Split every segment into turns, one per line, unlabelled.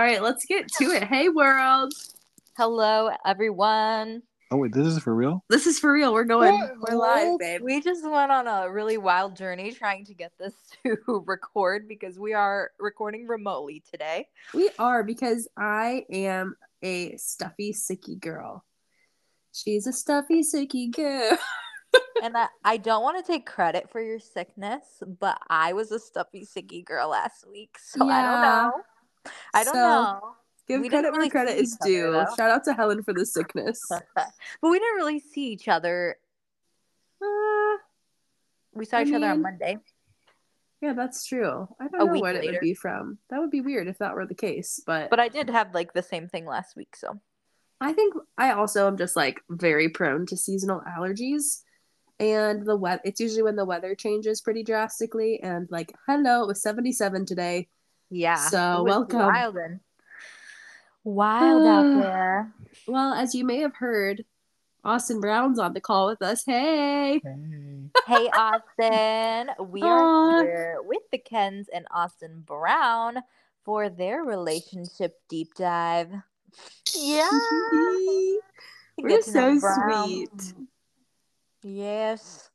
All right, let's get to it. Hey, world.
Hello, everyone.
Oh wait, this is for real?
This is for real. We're going. We're live, babe.
We just went on a really wild journey trying to get this to record because we are recording remotely today.
We are because I am a stuffy, sicky girl. She's a stuffy, sicky girl.
and I, I don't want to take credit for your sickness, but I was a stuffy, sicky girl last week. So I don't know. I don't
So,
know.
Give
We
credit where
really
credit is
other,
due.
though.
Shout out to Helen for the sickness.
but we didn't really see each other.
Uh,
We saw
I
each other on Monday.
yeah, that's true. I don't
A
know what it would be from. That would be weird if that were the case. But,
But I did have like the same thing last week. So
I think I also am just like very prone to seasonal allergies. And the weather, it's usually when the weather changes pretty drastically. And like, hello, it was 77 today.
Yeah.
So, welcome.
Wild, and- wild out
Uh,
there.
Well, as you may have heard, Austin Brown's on the call with us. Hey.
Hey.
Hey, Austin. We
Aw.
are here with the Kenz and Austin Brown for their relationship deep dive. Yeah.
We're
Get to know
so sweet.
Yes.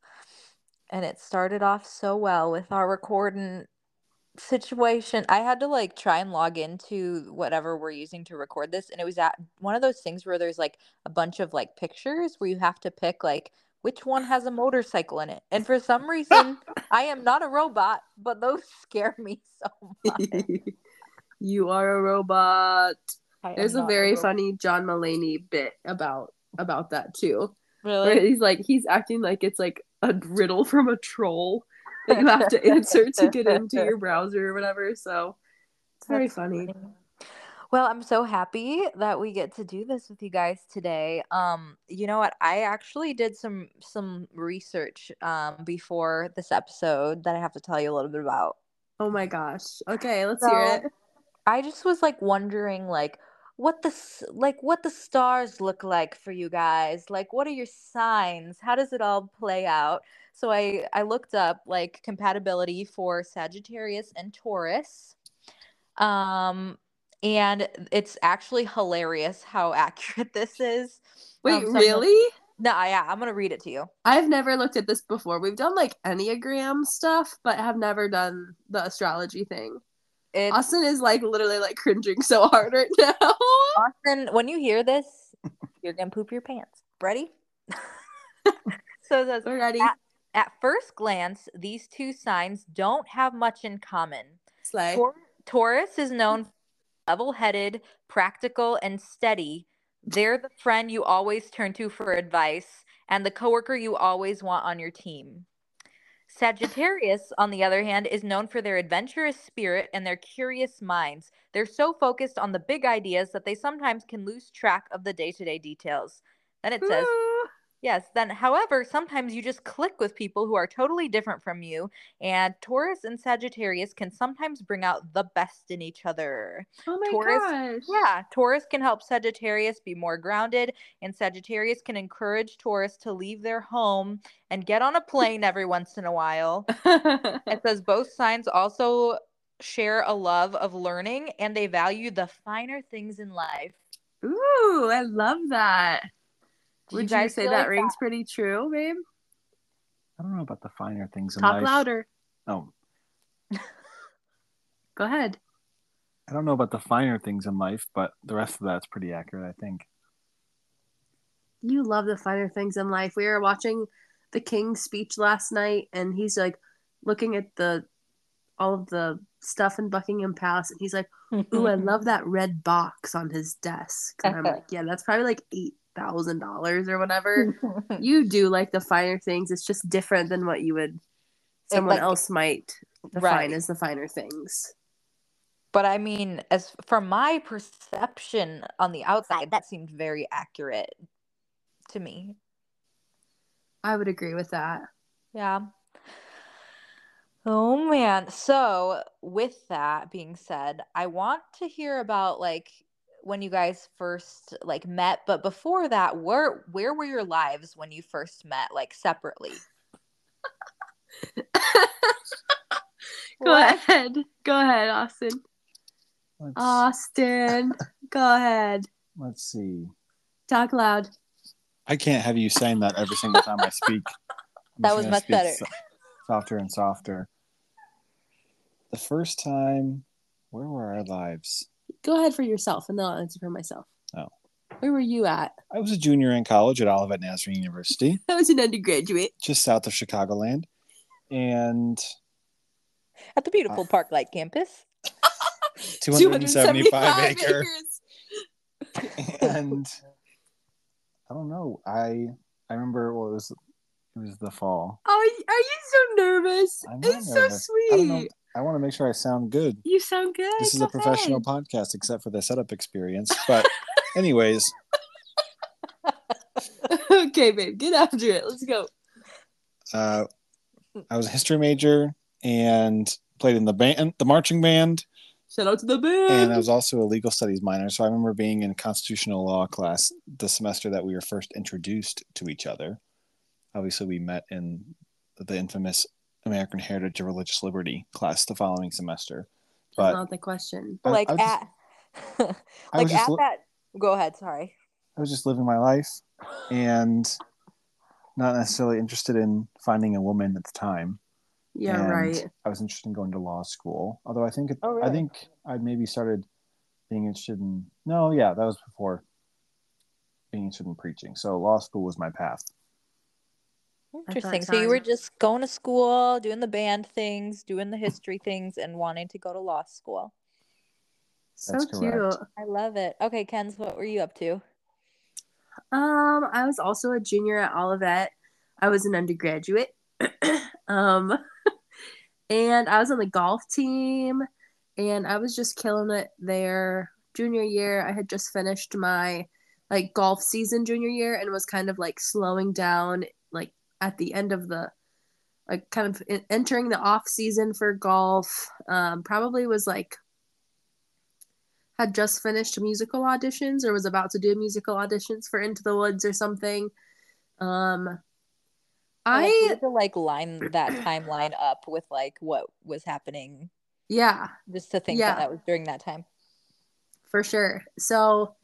And it started off so well with our recording situation. I had to like try and log into whatever we're using to record this. And it was at one of those things where there's like a bunch of like pictures where you have to pick like which one has a motorcycle in it. And for some reason, I am not a robot, but those scare me so much.
you are a robot. There's a very
robot.
funny John Mulaney bit about about that too. Where
Really?
he's like he's acting like it's like a riddle from a troll that you have to answer to get into your browser or whatever. So it's very
That's
funny.
Well, I'm so happy that we get to do this with you guys today. Um, you know what? I actually did some some research um before this episode that I have to tell you a little bit about.
Oh my gosh. Okay, let's hear it.
I just was like wondering like what the like what the stars look like for you guys. Like what are your signs? How does it all play out? So I I looked up like compatibility for Sagittarius and Taurus. Um and it's actually hilarious how accurate this is.
Wait,
Um, some-
really?
No, yeah, I'm gonna read it to you.
I've never looked at this before. We've done like Enneagram stuff, but have never done the astrology thing.
It's
Austin is like literally like cringing so hard right now.
Austin, when you hear this, you're gonna poop your pants. Ready? so it says
We're ready.
At- At first glance, these two signs don't have much in common.
Slay.
Tor- Taurus is hmm. known for level headed, practical, and steady. They're the friend you always turn to for advice and the coworker you always want on your team. Sagittarius, on the other hand, is known for their adventurous spirit and their curious minds. They're so focused on the big ideas that they sometimes can lose track of the day to day details. Then it says,
Ooh.
Yes, then however, sometimes you just click with people who are totally different from you, and Taurus and Sagittarius can sometimes bring out the best in each other.
Oh my
Taurus-
gosh.
Yeah, Taurus can help Sagittarius be more grounded, and Sagittarius can encourage Taurus to leave their home and get on a plane every once in a while. It says both signs also share a love of learning and they value the finer things in life.
Ooh, I love that.
Do
Would you,
guys
say that
like
rings pretty true, babe?
I don't know about the finer things in life.
Talk
life.
louder.
Oh,
Go ahead.
I don't know about the finer things in life, but the rest of that's pretty accurate, I think.
You love the finer things in life. We were watching the King's speech last night, and he's like looking at the all of the stuff in Buckingham Palace, and he's like, "Ooh, I love that red box on his desk." And I'm like, "Yeah, that's probably like eight thousand dollars or whatever." you do like the finer things. It's just different than what you would someone
like-
else might define
Right.
as the finer things.
But I mean, as from my perception on the outside, that seemed very accurate to me.
I would agree with that.
Yeah. Oh man. So, with that being said, I want to hear about like when you guys first like met, but before that, where where were your lives when you first met like separately?
Go
What?
ahead. Go ahead, Austin.
Let's,
Austin, go ahead.
let's see.
Talk loud.
I can't have you saying that every single time I speak. I'm
That was much better.
so- softer and softer. The first time, where were our lives?
Go ahead for yourself, and then I'll answer for myself.
Oh.
Where were you at?
I was a junior in college at Olivet Nazarene University,
I was an undergraduate.
just south of Chicagoland. And
At the beautiful
Uh,
Parklight campus.
275 acre.
acres.
and I don't know. I I remember well, it was it was the fall.
Oh, are you so nervous?
I'm
It's
nervous.
so
I don't know.
sweet.
I want to make sure I sound good.
You sound good.
This is a professional
ahead.
podcast, except for the setup experience. But anyways,
okay, babe, get after it. Let's go.
uh, I was a history major and played in the band, the marching band,
Shout out to the band.
and I was also a legal studies minor. So I remember being in constitutional law class the semester that we were first introduced to each other. Obviously, we met in the infamous American Heritage of Religious Liberty class the following semester.
That's
But
not the question.
I-
like
I was just-
at like at
li-
that go ahead, sorry.
I was just living my life and not necessarily interested in finding a woman at the time.
Yeah,
And
right.
I was interested in going to law school. Although I think it,
Oh,
I think I maybe started being interested in no, yeah, that was before being interested in preaching. So law school was my path.
Interesting. So you were just going to school, doing the band things, doing the history things, and wanting to go to law school.
So cute.
I love it. Okay, Kenz, what were you up to?
Um, I was also a junior at Olivet. I was an undergraduate. um, and I was on the golf team, and I was just killing it there. Junior year, I had just finished my like golf season junior year, and was kind of like slowing down, like at the end of the like kind of entering the off season for golf. Um, probably was like had just finished musical auditions or was about to do musical auditions for Into the Woods or something. Um
I
I
had to like line that timeline up with like what was happening,
yeah,
just to think
Yeah.
that that was during that time.
for sure. So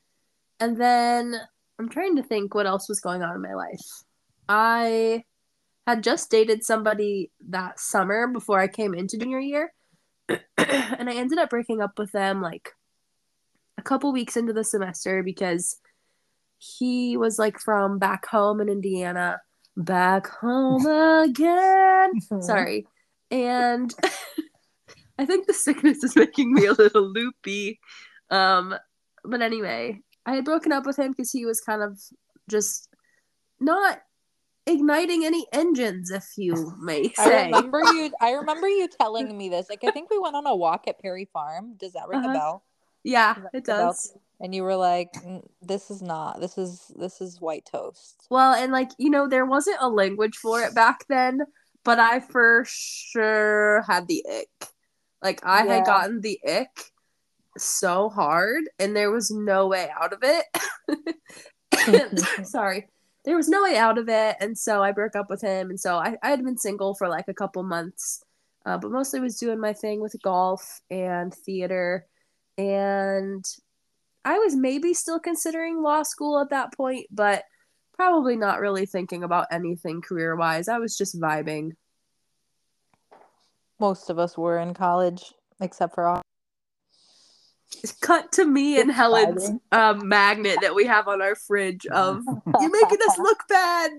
and then I'm trying to think what else was going on in my life. I had just dated somebody that summer before I came into junior year. and I ended up breaking up with them like a couple weeks into the semester because he was like from back home in Indiana. Back home again. Sorry. And I think the sickness is making me a little loopy. Um, but anyway, I had broken up with him because he was kind of just not igniting any engines, if you may say.
I remember you. I remember you telling me this. Like I think we went on a walk at Perry Farm. Does that ring
Uh-huh.
a bell?
Yeah,
Does
it
bell?
does.
And you were like, "Mm, "This is not. This is this is white toast."
Well, and like, you know, there wasn't a language for it back then, but I for sure had the ick. Like, I
Yeah.
had gotten the ick so hard, and there was no way out of it. Sorry. There was no way out of it, and so I broke up with him, and so I, I had been single for like a couple months, uh, but mostly was doing my thing with golf and theater, and I was maybe still considering law school at that point, but probably not really thinking about anything career wise. I was just vibing.
Most of us were in college, except for all.
Cut to me and Helen's um, magnet that we have on our fridge of you're making us look bad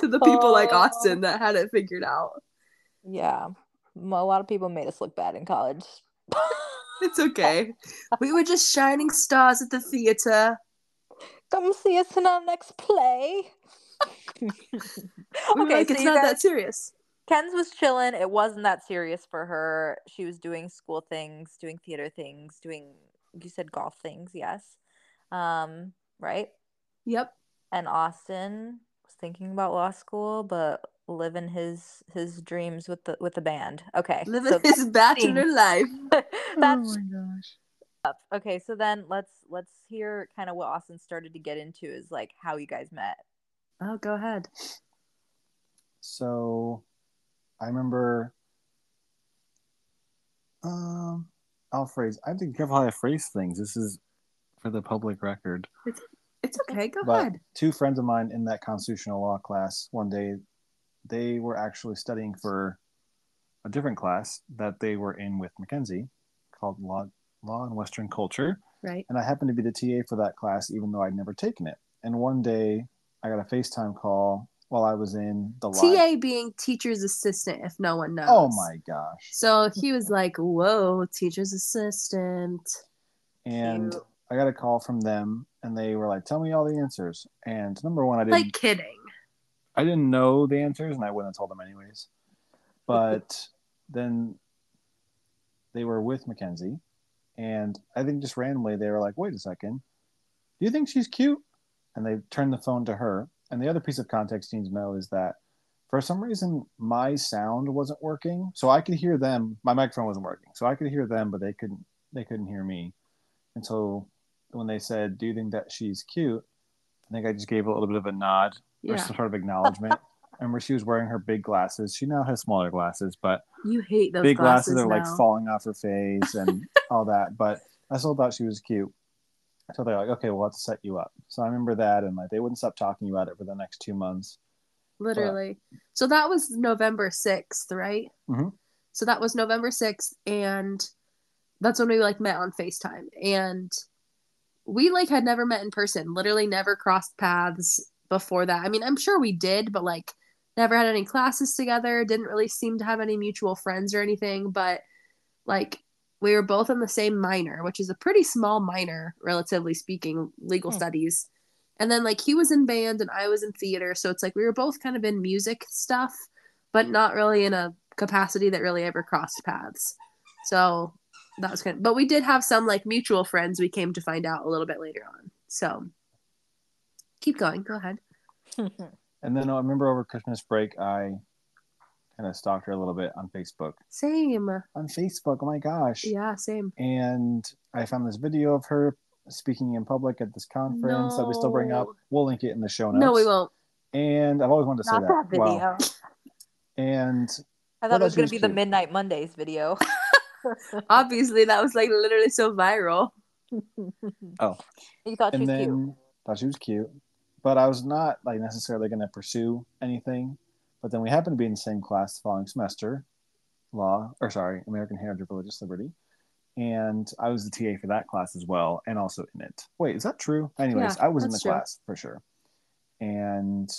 to the people like
Oh.
Austin that had it figured out.
Yeah, a lot of people made us look bad in college.
It's okay. we were just shining stars at the theater.
Come see us in our next play. Okay,
like, it's not
guys,
that serious.
Kenz was chilling. It wasn't that serious for her. She was doing school things, doing theater things, doing you said golf things, yes. Um, right?
Yep.
And Austin was thinking about law school, but living his his dreams with the with the band. Okay.
Living
so
his bachelor life.
that's oh my
gosh.
okay. So then let's let's hear kind of what Austin started to get into is like how you guys met.
Oh, go ahead.
So I remember um I'll phrase. I have to be careful how I phrase things. This is for the public record.
It's okay. Go
But
ahead.
two friends of mine in that constitutional law class one day, they were actually studying for a different class that they were in with Mackenzie called Law, Law and Western Culture.
Right.
And I happened to be the TA for that class, even though I'd never taken it. And one day I got a FaceTime call while I was in the live.
TA being teacher's assistant, if no one oh knows.
Oh my gosh.
So he was like, "Whoa, teacher's assistant."
And
Cute.
I got a call from them and they were like, tell me all the answers. And number one, I didn't
Like kidding.
I didn't know the answers, and I wouldn't have told them anyways. But then they were with Mackenzie, and I think just randomly they were like, "Wait a second, do you think she's cute?" And they turned the phone to her. And the other piece of context you need to know is that for some reason my sound wasn't working, so I could hear them. My microphone wasn't working, so I could hear them, but they couldn't. They couldn't hear me. And so when they said, "Do you think that she's cute?" I think I just gave a little bit of a nod or some sort of acknowledgement. and where she was wearing her big glasses. She now has smaller glasses, but
You hate those
big glasses,
glasses
are like falling off her face and all that. But I still thought she was cute. So they're like, okay, we'll to set you up. So I remember that, and like they wouldn't stop talking about it for the next two months.
Literally. So that was November 6th, right?
Mhm.
So that was November 6th and that's when we like met on FaceTime and we like had never met in person, literally never crossed paths before that. I mean, I'm sure we did, but like never had any classes together, didn't really seem to have any mutual friends or anything, but like we were both in the same minor, which is a pretty small minor, relatively speaking, legal
Hmm.
studies. And then like he was in band and I was in theater, so it's like we were both kind of in music stuff, but not really in a capacity that really ever crossed paths. So that was kind of, but we did have some like mutual friends we came to find out a little bit later on. So keep going. Go ahead.
And then I remember over Christmas break, I kind of stalked her a little bit on Facebook.
Same.
On Facebook, oh my gosh!
Yeah, same.
And I found this video of her speaking in public at this conference that we still bring up. We'll link it in the show notes.
No, we won't.
And I've always wanted to say
Not that
that. Wow.
video.
And
I thought it was going to be the. Midnight Mondays video.
Obviously, that was like literally so viral.
Oh.
You thought she was
then
cute.
thought she was cute, but I was not like necessarily going to pursue anything. But then we happened to be in the same class the following semester, law or sorry, American Heritage of Religious Liberty, and I was the TA for that class as well, and also in it. Wait, is that true? Anyways,
Yeah,
I was in the
true.
class for sure, and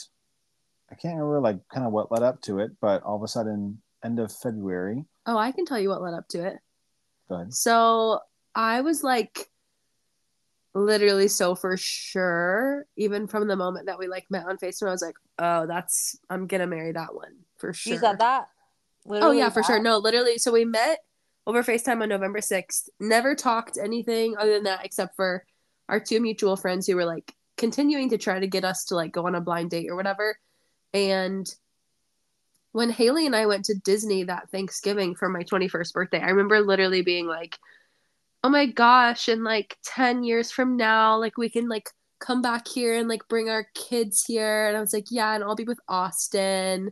I can't remember like kind of what led up to it, but all of a sudden, end of February.
Oh, I can tell you what led up to it.
Go ahead.
So I was like literally so for sure, even from the moment that we like met on FaceTime, I was like, oh, that's I'm gonna marry that one for sure.
You said that?
Oh
Literally
yeah, for sure. No, literally. So we met over FaceTime on November 6th. Never talked anything other than that except for our two mutual friends who were like continuing to try to get us to like go on a blind date or whatever. And when Haley and I went to Disney that Thanksgiving for my 21st birthday, I remember literally being like, "Oh my gosh, in like 10 years from now, like we can like come back here and like bring our kids here." And I was like, "Yeah, and I'll be with Austin."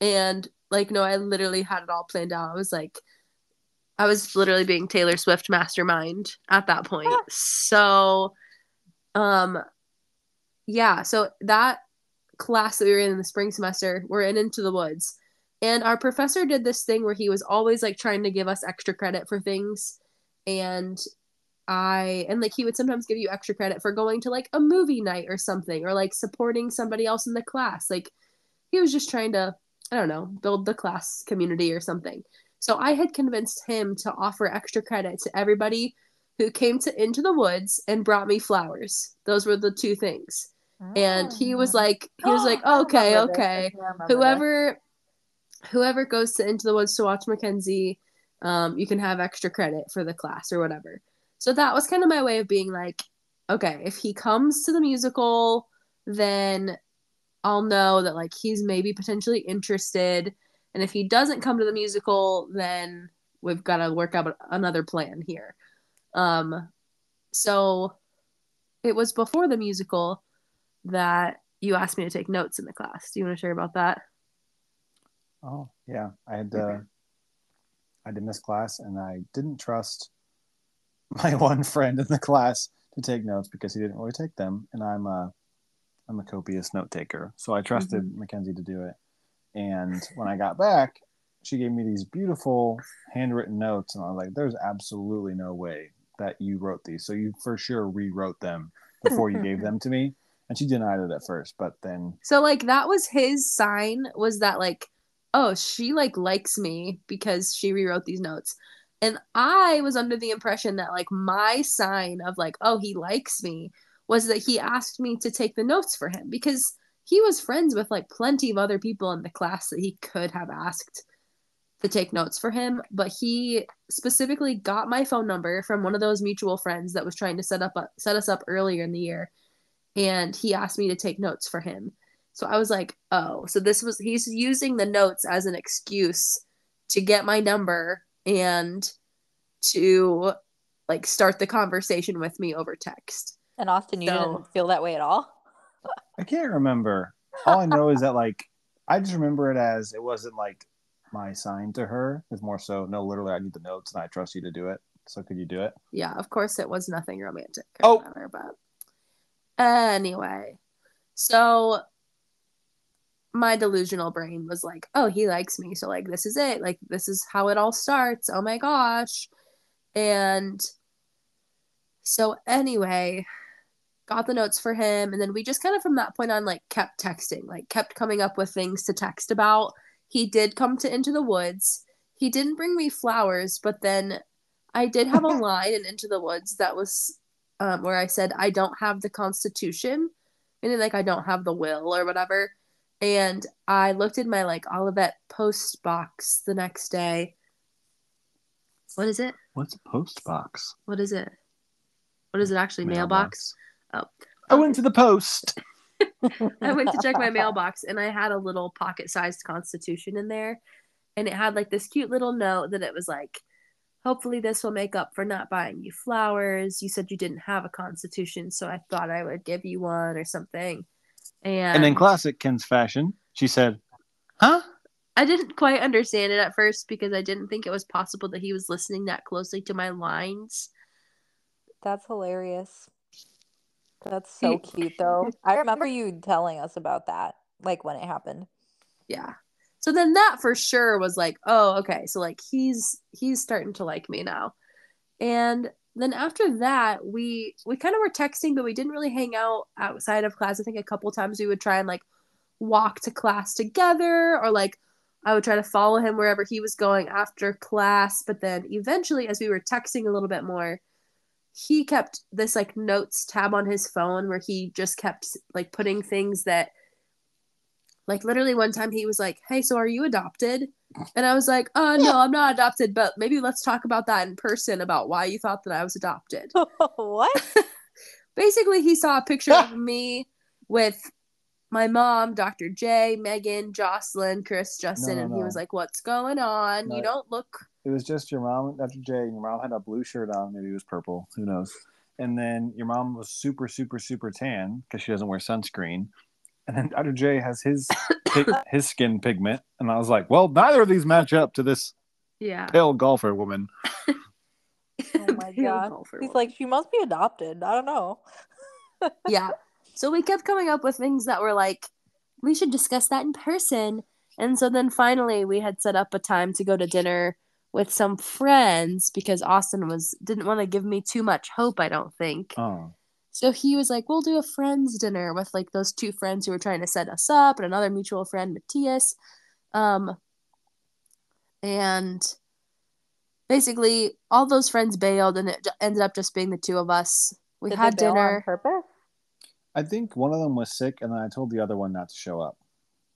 And like no, I literally had it all planned out. I was like I was literally being Taylor Swift mastermind at that point. So um yeah, so that class that we were in in the spring semester, we're in Into the Woods. And our professor did this thing where he was always like trying to give us extra credit for things. And I, and like he would sometimes give you extra credit for going to like a movie night or something, or like supporting somebody else in the class. Like he was just trying to, I don't know, build the class community or something. So I had convinced him to offer extra credit to everybody who came to Into the Woods and brought me flowers. Those were the two things and he was ah. like he was like
I
okay okay
I remember this.
whoever whoever goes to into the woods to watch mackenzie um, you can have extra credit for the class or whatever. So that was kind of my way of being like okay if he comes to the musical then i'll know that like he's maybe potentially interested. And if he doesn't come to the musical then we've got to work out another plan here. Um so it was before the musical that you asked me to take notes in the class. Do you want to share about that?
Oh yeah, I had uh, I to miss class, and I didn't trust my one friend in the class to take notes because he didn't really take them, and I'm a I'm a copious note taker, so I trusted mm-hmm. Mackenzie to do it. And when I got back, she gave me these beautiful handwritten notes, and I was like, "There's absolutely no way that you wrote these, so you for sure rewrote them before you gave them to me." And she denied it at first, but then
So like that was his sign was that like oh she like likes me because she rewrote these notes. And I was under the impression that like my sign of like oh he likes me was that he asked me to take the notes for him because he was friends with like plenty of other people in the class that he could have asked to take notes for him, but he specifically got my phone number from one of those mutual friends that was trying to set up set us up earlier in the year and he asked me to take notes for him. So I was like, oh, so this was he's using the notes as an excuse to get my number and to like start the conversation with me over text.
And Austin, you
So-
didn't feel that way at all?
I can't remember. All I know is that like I just remember it as it wasn't like my sign to her. It's more so no, literally I need the notes and I trust you to do it. So could you do it?
Yeah, of course it was nothing romantic or
Oh.
whatever, but anyway. So my delusional brain was like, oh, he likes me. So like this is it. Like this is how it all starts. Oh my gosh. And so anyway, got the notes for him and then we just kind of from that point on like kept texting, like kept coming up with things to text about. He did come to Into the Woods. He didn't bring me flowers, but then I did have a line in Into the Woods that was um, where I said I don't have the Constitution, meaning like I don't have the will or whatever. And I looked in my like Olivet post box the next day. What is it?
What's a post box?
What is it? What is it actually? Mailbox. Oh,
I went to the post.
I went to check my mailbox and I had a little pocket sized constitution in there. And it had like this cute little note that it was like, hopefully this will make up for not buying you flowers. You said you didn't have a constitution, so I thought I would give you one or something. And,
And in classic Kenz fashion, she said, Huh?
I didn't quite understand it at first because I didn't think it was possible that he was listening that closely to my lines.
That's hilarious. That's so cute, though. I remember you telling us about that, like when it happened.
Yeah. So then that for sure was like, oh, okay. So like he's he's starting to like me now. And then after that, we we kind of were texting, but we didn't really hang out outside of class. I think a couple times we would try and like walk to class together or like I would try to follow him wherever he was going after class, but then eventually as we were texting a little bit more, he kept this like notes tab on his phone where he just kept like putting things that like literally one time he was like, "Hey, so are you adopted?" And I was like, "Oh no, I'm not adopted, but maybe let's talk about that in person about why you thought that I was adopted."
what?
Basically, he saw a picture of me with my mom, Dr. J, Megan, Jocelyn, Chris, Justin,
No,
and he
no.
was like, "What's going on?
No.
You don't look."
It was just your mom, Dr. J, and your mom had a blue shirt on. Maybe it was purple. Who knows? And then your mom was super, super, super tan because she doesn't wear sunscreen. And then Dr. J has his pig, his skin pigment. And I was like, well, neither of these match up to this
Yeah.
pale golfer woman.
Oh my god. He's
woman.
like, she must be adopted. I don't know.
yeah. So we kept coming up with things that were like, we should discuss that in person. And so then finally we had set up a time to go to dinner with some friends because Austin was didn't want to give me too much hope, I don't think.
Oh.
So he was like, We'll do a friends dinner with like those two friends who were trying to set us up and another mutual friend, Matthias. Um and basically all those friends bailed and it ended up just being the two of us. We
Did
had
they bail on
dinner.
purpose?
I think one of them was sick, and then I told the other one not to show up.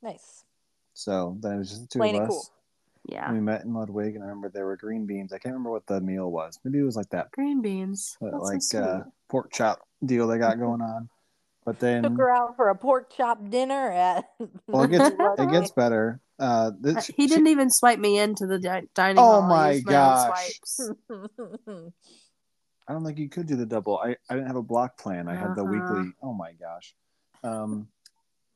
Nice.
So then it was just the two
Plain
of us.
cool.
Yeah.
We met in Ludwig, and I remember there were green beans. I can't remember what the meal was. Maybe it was like that
Green beans. That's so
like
sweet.
uh, pork chop deal they got going on. But then
Took her out for a pork chop dinner at.
well, it gets it gets better. Uh, this,
Uh, he didn't even swipe me into the di- dining
Oh
hall.
My
used own
gosh.
swipes.
I don't think you could do the double. I, I didn't have a block plan. I had the
Uh-huh.
weekly. Oh my gosh. Um,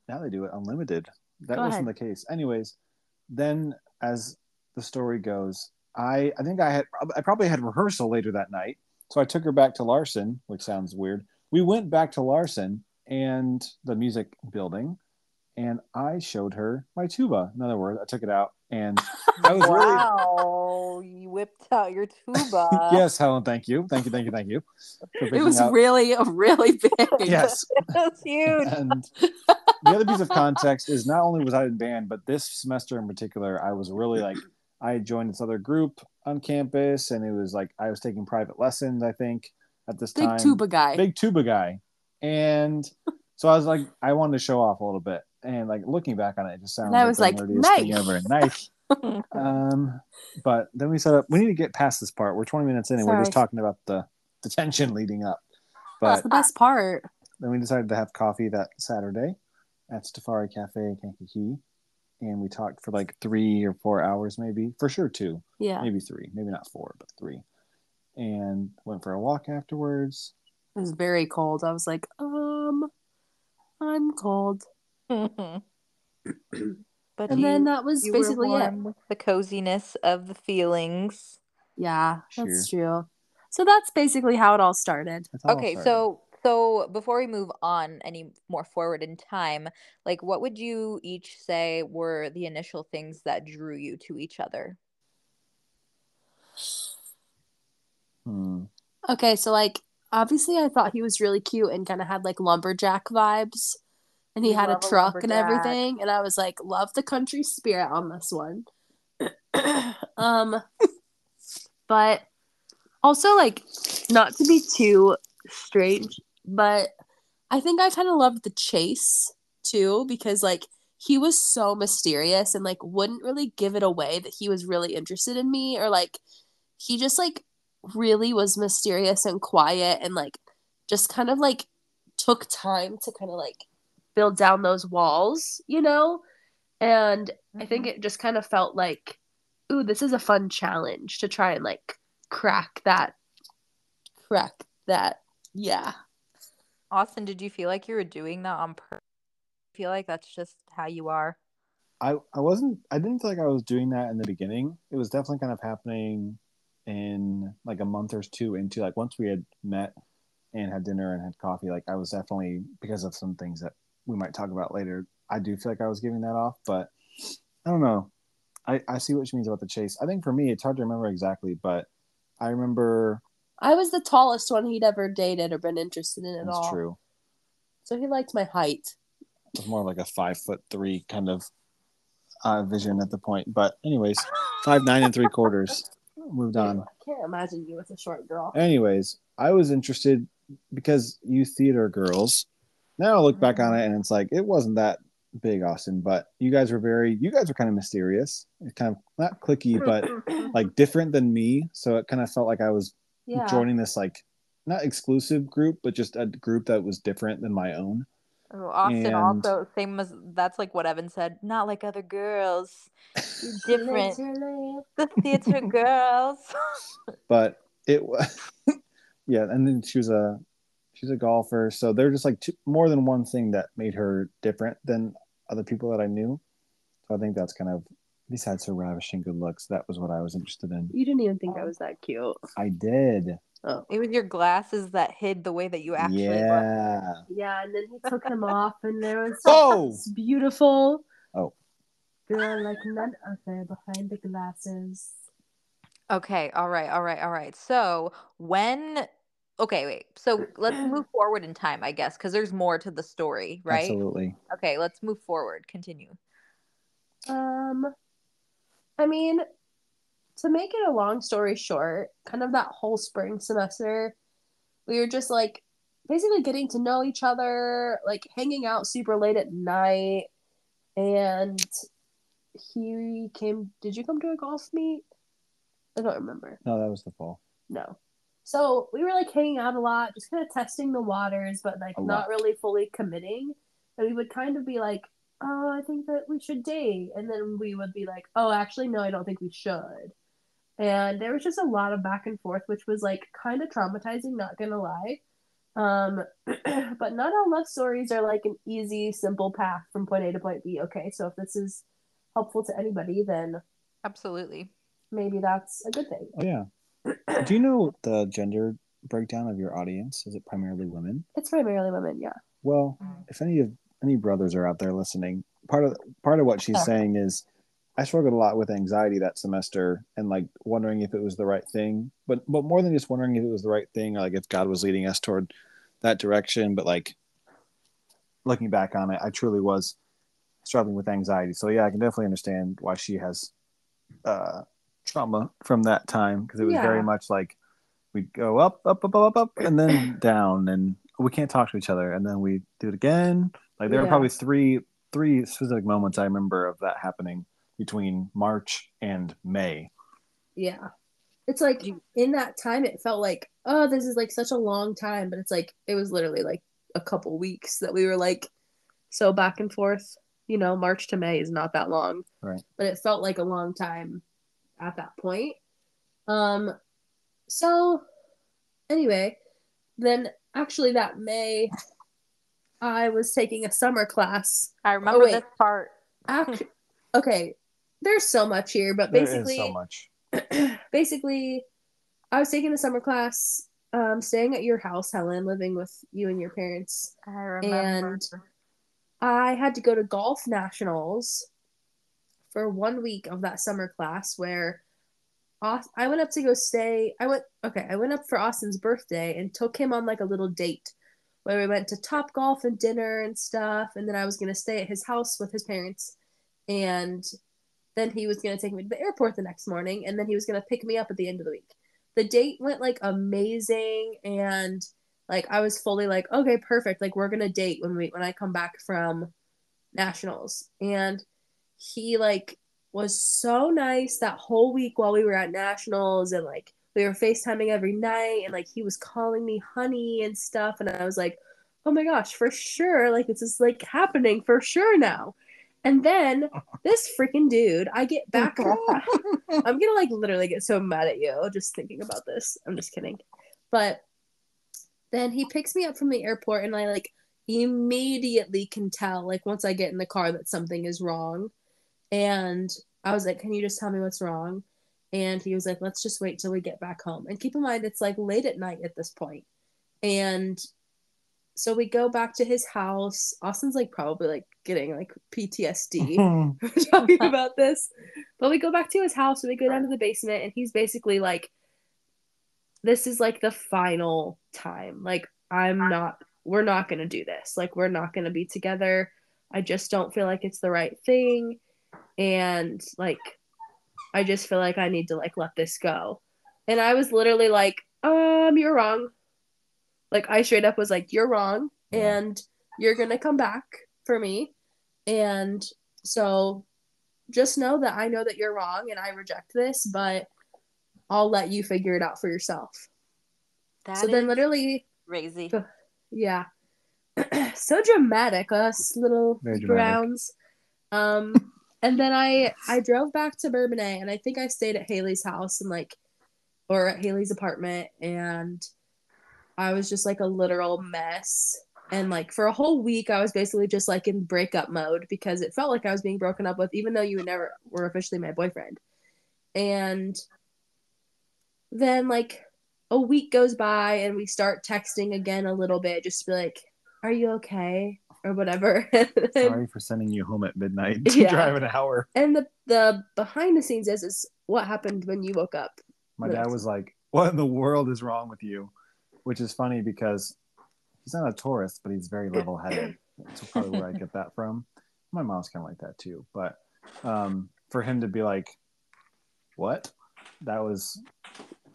now they do it unlimited. That
Go
wasn't the case. Anyways, then as the story goes, I I think I had I probably had rehearsal later that night. So I took her back to Larsen, which sounds weird. We went back to Larsen and the music building, and I showed her my tuba. In other words, I took it out and I was really
wow, you whipped out your tuba.
yes, Helen. Thank you, thank you, thank you, thank you.
It was
out-
really, really big.
yes.
That's huge.
And the other piece of context is not only was I in band, but this semester in particular, I was really like I joined this other group on campus, and it was like I was taking private lessons. I think at this
Big
time, big
tuba guy.
big tuba guy, and so I was like, I wanted to show off a little bit, and like looking back on it, it just sounds
And I
like
was like,
thing
"Nice."
ever. Nice. Um, but then we set up. We need to get past this part. We're 20 minutes in, and we're just talking about the the tension leading up. But That's
the best part.
then we decided to have coffee that Saturday at Stafari Cafe in Kankakee. And we talked for like three or four hours, maybe. For sure, two.
Yeah.
Maybe three. Maybe not four, but three. And went for a walk afterwards.
It was very cold. I was like, um, I'm cold.
but
And
you,
then that was basically it
with the coziness of the feelings.
Yeah, that's true. So that's basically how it all started.
That's how it
Okay,
started.
so so before we move on any more forward in time, like what would you each say were the initial things that drew you to each other?
Hmm.
Okay, so like obviously I thought he was really cute and kind of had like lumberjack vibes. And he
We
had a
love a
truck and everything. And I was like, love the country spirit on this one. um but also like not to be too strange, but I think I kind of loved the chase too, because like he was so mysterious and like wouldn't really give it away that he was really interested in me or like he just like really was mysterious and quiet and like just kind of like took time to kind of like build down those walls, you know? And I think mm-hmm. it just kind of felt like, ooh, this is a fun challenge to try and like crack that, crack that. Yeah.
Austin, did you feel like you were doing that on purpose? Feel like that's just how you are.
I, I wasn't I didn't feel like I was doing that in the beginning. It was definitely kind of happening in like a month or two into like once we had met and had dinner and had coffee, like I was definitely because of some things that we might talk about later, I do feel like I was giving that off, but I don't know. I, I see what she means about the chase. I think for me it's hard to remember exactly, but I remember
I was the tallest one he'd ever dated or been interested in at
that's
all.
true.
So he liked my height.
It was more like a five foot three kind of uh, vision at the point. But anyways, five nine and three quarters. Moved on.
I can't imagine you with a short girl.
anyways, I was interested because you theater girls. Now I look back on it and it's like it wasn't that big, Austin. But you guys were very, you guys were kind of mysterious, kind of not clicky, but like different than me. So it kind of felt like I was
yeah.
joining this like not exclusive group, but just a group that was different than my own.
Oh, Austin
And-
also same as that's like what Evan said. Not like other girls. You're different. The theater girls.
But it, was, yeah. And then she was a, she's a golfer. So they're just like two, more than one thing that made her different than other people that I knew. So I think that's kind of besides her ravishing good looks, that was what I was interested in.
You didn't even think I was that cute.
I did.
Oh.
it was your glasses that hid the way that you actually looked.
yeah.
Yeah, and then he took them off, and there was
Oh!
this beautiful
Oh.
girl like none other behind the glasses.
Okay, all right, all right, all right. So when okay, wait. So let's move forward in time, I guess, because there's more to the story, right?
Absolutely.
Okay, let's move forward. Continue.
Um, I mean, to make it a long story short, kind of that whole spring semester, we were just like basically getting to know each other, like hanging out super late at night. And he came, did you come to a golf meet? I don't remember.
No, that was the fall.
No. So we were like hanging out a lot, just kind of testing the waters, but like
A
not
lot.
really fully committing. And we would kind of be like, oh, I think that we should date. And then we would be like, oh, actually, no, I don't think we should. And there was just a lot of back and forth, which was like kind of traumatizing, not gonna lie. Um, but not all love stories are like an easy, simple path from point A to point B. Okay, so if this is helpful to anybody, then
Absolutely.
maybe that's a good thing.
Oh yeah. Do you know the gender breakdown of your audience? Is it primarily women?
It's primarily women, yeah.
Well, if any of any brothers are out there listening, part of part of what she's saying is I struggled a lot with anxiety that semester and like wondering if it was the right thing. But but more than just wondering if it was the right thing, like if God was leading us toward that direction, but like looking back on it, I truly was struggling with anxiety. So yeah, I can definitely understand why she has uh trauma from that time because it was
Yeah.
very much like we'd go up, up, up, up, up, and then down, and we can't talk to each other, and then we do it again. Like there were
Yeah.
probably three three specific moments I remember of that happening between March and May.
Yeah. It's like in that time it felt like, oh, this is like such a long time, but it's like it was literally like a couple weeks that we were like so back and forth. You know, March to May is not that long.
Right.
But it felt like a long time at that point. Um so anyway, then actually that May I was taking a summer class.
I remember
wait.
this part.
Ac- okay, there's so much here, but
There is
basically
so much.
basically, I was taking a summer class, um, staying at your house, Helen, living with you and your parents.
I remember.
And I had to go to golf nationals for one week of that summer class where I went up to go stay. I went okay. I went up for Austin's birthday and took him on like a little date where we went to Top Golf and dinner and stuff. And then I was gonna stay at his house with his parents, and then he was gonna take me to the airport the next morning, and then he was gonna pick me up at the end of the week. The date went like amazing, and like I was fully like, okay, perfect. Like we're gonna date when we when I come back from nationals, and he like was so nice that whole week while we were at nationals and like we were FaceTiming every night and like he was calling me honey and stuff and I was like, oh my gosh, for sure, like this is like happening for sure now. And then this freaking dude, I get oh, back. I'm gonna like literally get so mad at you just thinking about this. I'm just kidding. But then he picks me up from the airport and I like immediately can tell, like once I get in the car that something is wrong. And I was like, Can you just tell me what's wrong? And he was like, Let's just wait till we get back home. And keep in mind, it's like late at night at this point. And so we go back to his house. Austin's like probably like getting like PTSD talking about this. But we go back to his house and we go down to the basement, and he's basically like, This is like the final time. Like, I'm not, we're not going to do this. Like, we're not going to be together. I just don't feel like it's the right thing. And like, I just feel like I need to like let this go. And I was literally like, um, you're wrong. Like, I straight up was like, you're wrong.
Yeah.
And you're going to come back for me. And so just know that I know that you're wrong and I reject this, but I'll let you figure it out for yourself.
That
so then literally,
crazy.
yeah. so dramatic, us little
Very dramatic.
browns. Um and then I I drove back to Bourbonnais and I think I stayed at Haley's house and like or at Haley's apartment and I was just like a literal mess. And like for a whole week I was basically just like in breakup mode because it felt like I was being broken up with even though you never were officially my boyfriend. And then like a week goes by and we start texting again a little bit just to be like, Are you okay? Or whatever.
Sorry for sending you home at midnight to
Yeah.
drive an hour.
and the the behind the scenes is is what happened when you woke up.
My dad was like, "What in the world is wrong with you?" Which is funny because he's not a Taurus, but he's very level-headed. That's probably where I get that from. My mom's kind of like that too, but um, for him to be like, "What?" That was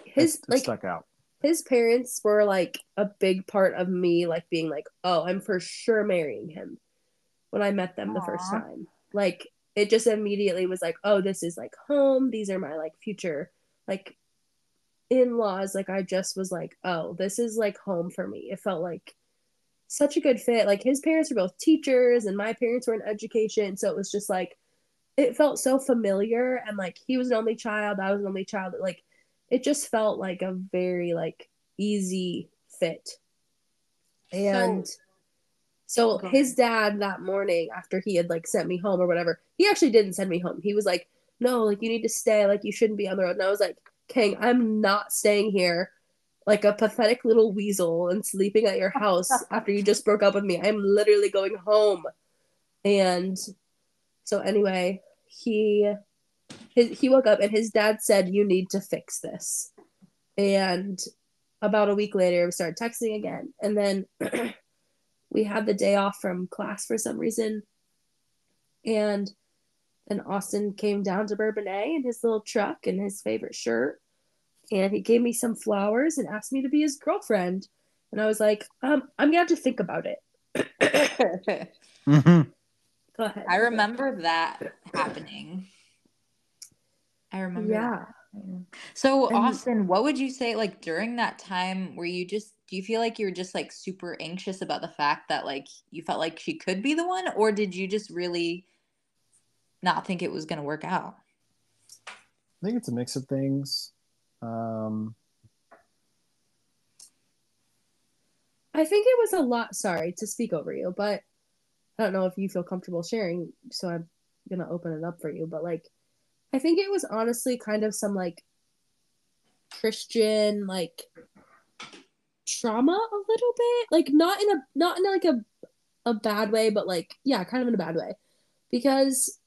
His
it, it
like
stuck out.
His parents were like a big part of me like being like, "Oh, I'm for sure marrying him." When I met them the first time. Like it just immediately was like, "Oh, this is like home. These are my like future like in-laws." Like I just was like, "Oh, this is like home for me." It felt like such a good fit. Like his parents were both teachers and my parents were in education, so it was just like it felt so familiar and like he was an only child, I was an only child. Like it just felt like a very like easy fit. And so,
Go
his dad that morning after he had like sent me home or whatever, he actually didn't send me home. He was like, "No, like you need to stay. Like you shouldn't be on the road." And I was like, "King, I'm not staying here. like a pathetic little weasel and sleeping at your house after you just broke up with me. I'm literally going home. And so anyway, he his, he woke up and his dad said you need to fix this. And about a week later we started texting again. And then we had the day off from class for some reason. And then Austin came down to Bourbonnais in his little truck and his favorite shirt and he gave me some flowers and asked me to be his girlfriend. And I was like, um, I'm gonna have to think about it.
Mm-hmm.
Go ahead.
I remember that happening. I remember
Yeah.
that. So
And-
Austin, what would you say like during that time were you just do you feel like you were just like super anxious about the fact that like you felt like she could be the one or did you just really not think it was going to work out?
I think it's a mix of things. Um,
I think it was a lot. Sorry to speak over you, but I don't know if you feel comfortable sharing. So I'm gonna open it up for you. But like, I think it was honestly kind of some like Christian like trauma a little bit, like not in a not in like a a bad way, but like yeah, kind of in a bad way, because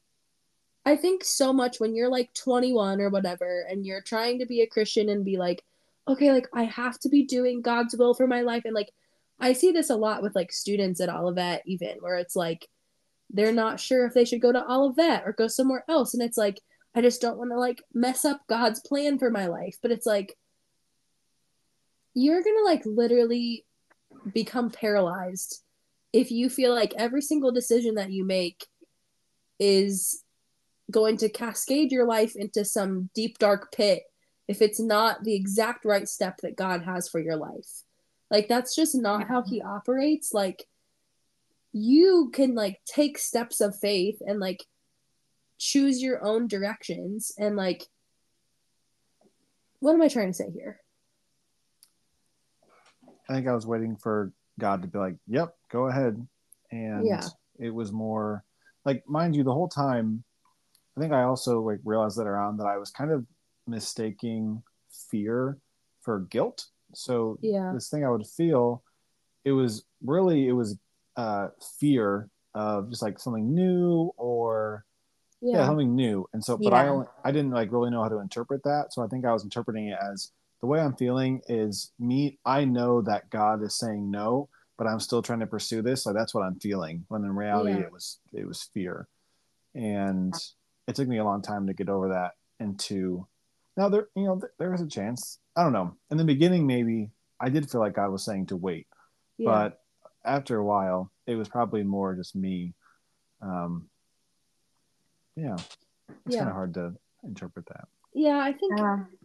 I think so much when you're like 21 or whatever, and you're trying to be a Christian and be like, okay, like I have to be doing God's will for my life, and like I see this a lot with like students at Olivet, even where it's like they're not sure if they should go to Olivet or go somewhere else. And it's like, I just don't want to like mess up God's plan for my life. But it's like, you're going to like literally become paralyzed if you feel like every single decision that you make is going to cascade your life into some deep, dark pit if it's not the exact right step that God has for your life. Like that's just not how he operates. Like you can like take steps of faith and like choose your own directions and like what am I trying to say here?
I think I was waiting for God to be like, "Yep, go ahead," and
Yeah.
it was more like, mind you, the whole time. I think I also like realized later on that I was kind of mistaking fear for guilt. So
Yeah.
this thing I would feel, it was really it was uh, fear of just like something new or yeah.
Yeah.
something new and so but i
Yeah.
only i didn't like really know how to interpret that so i think i was interpreting it as the way i'm feeling is me i know that god is saying no but i'm still trying to pursue this so that's what i'm feeling when in reality
Yeah.
it was it was fear and it took me a long time to get over that and to now there you know there was a chance i don't know in the beginning maybe i did feel like god was saying to wait but after a while it was probably more just me um yeah. It's
Yeah.
kind of hard to interpret that.
Yeah, I think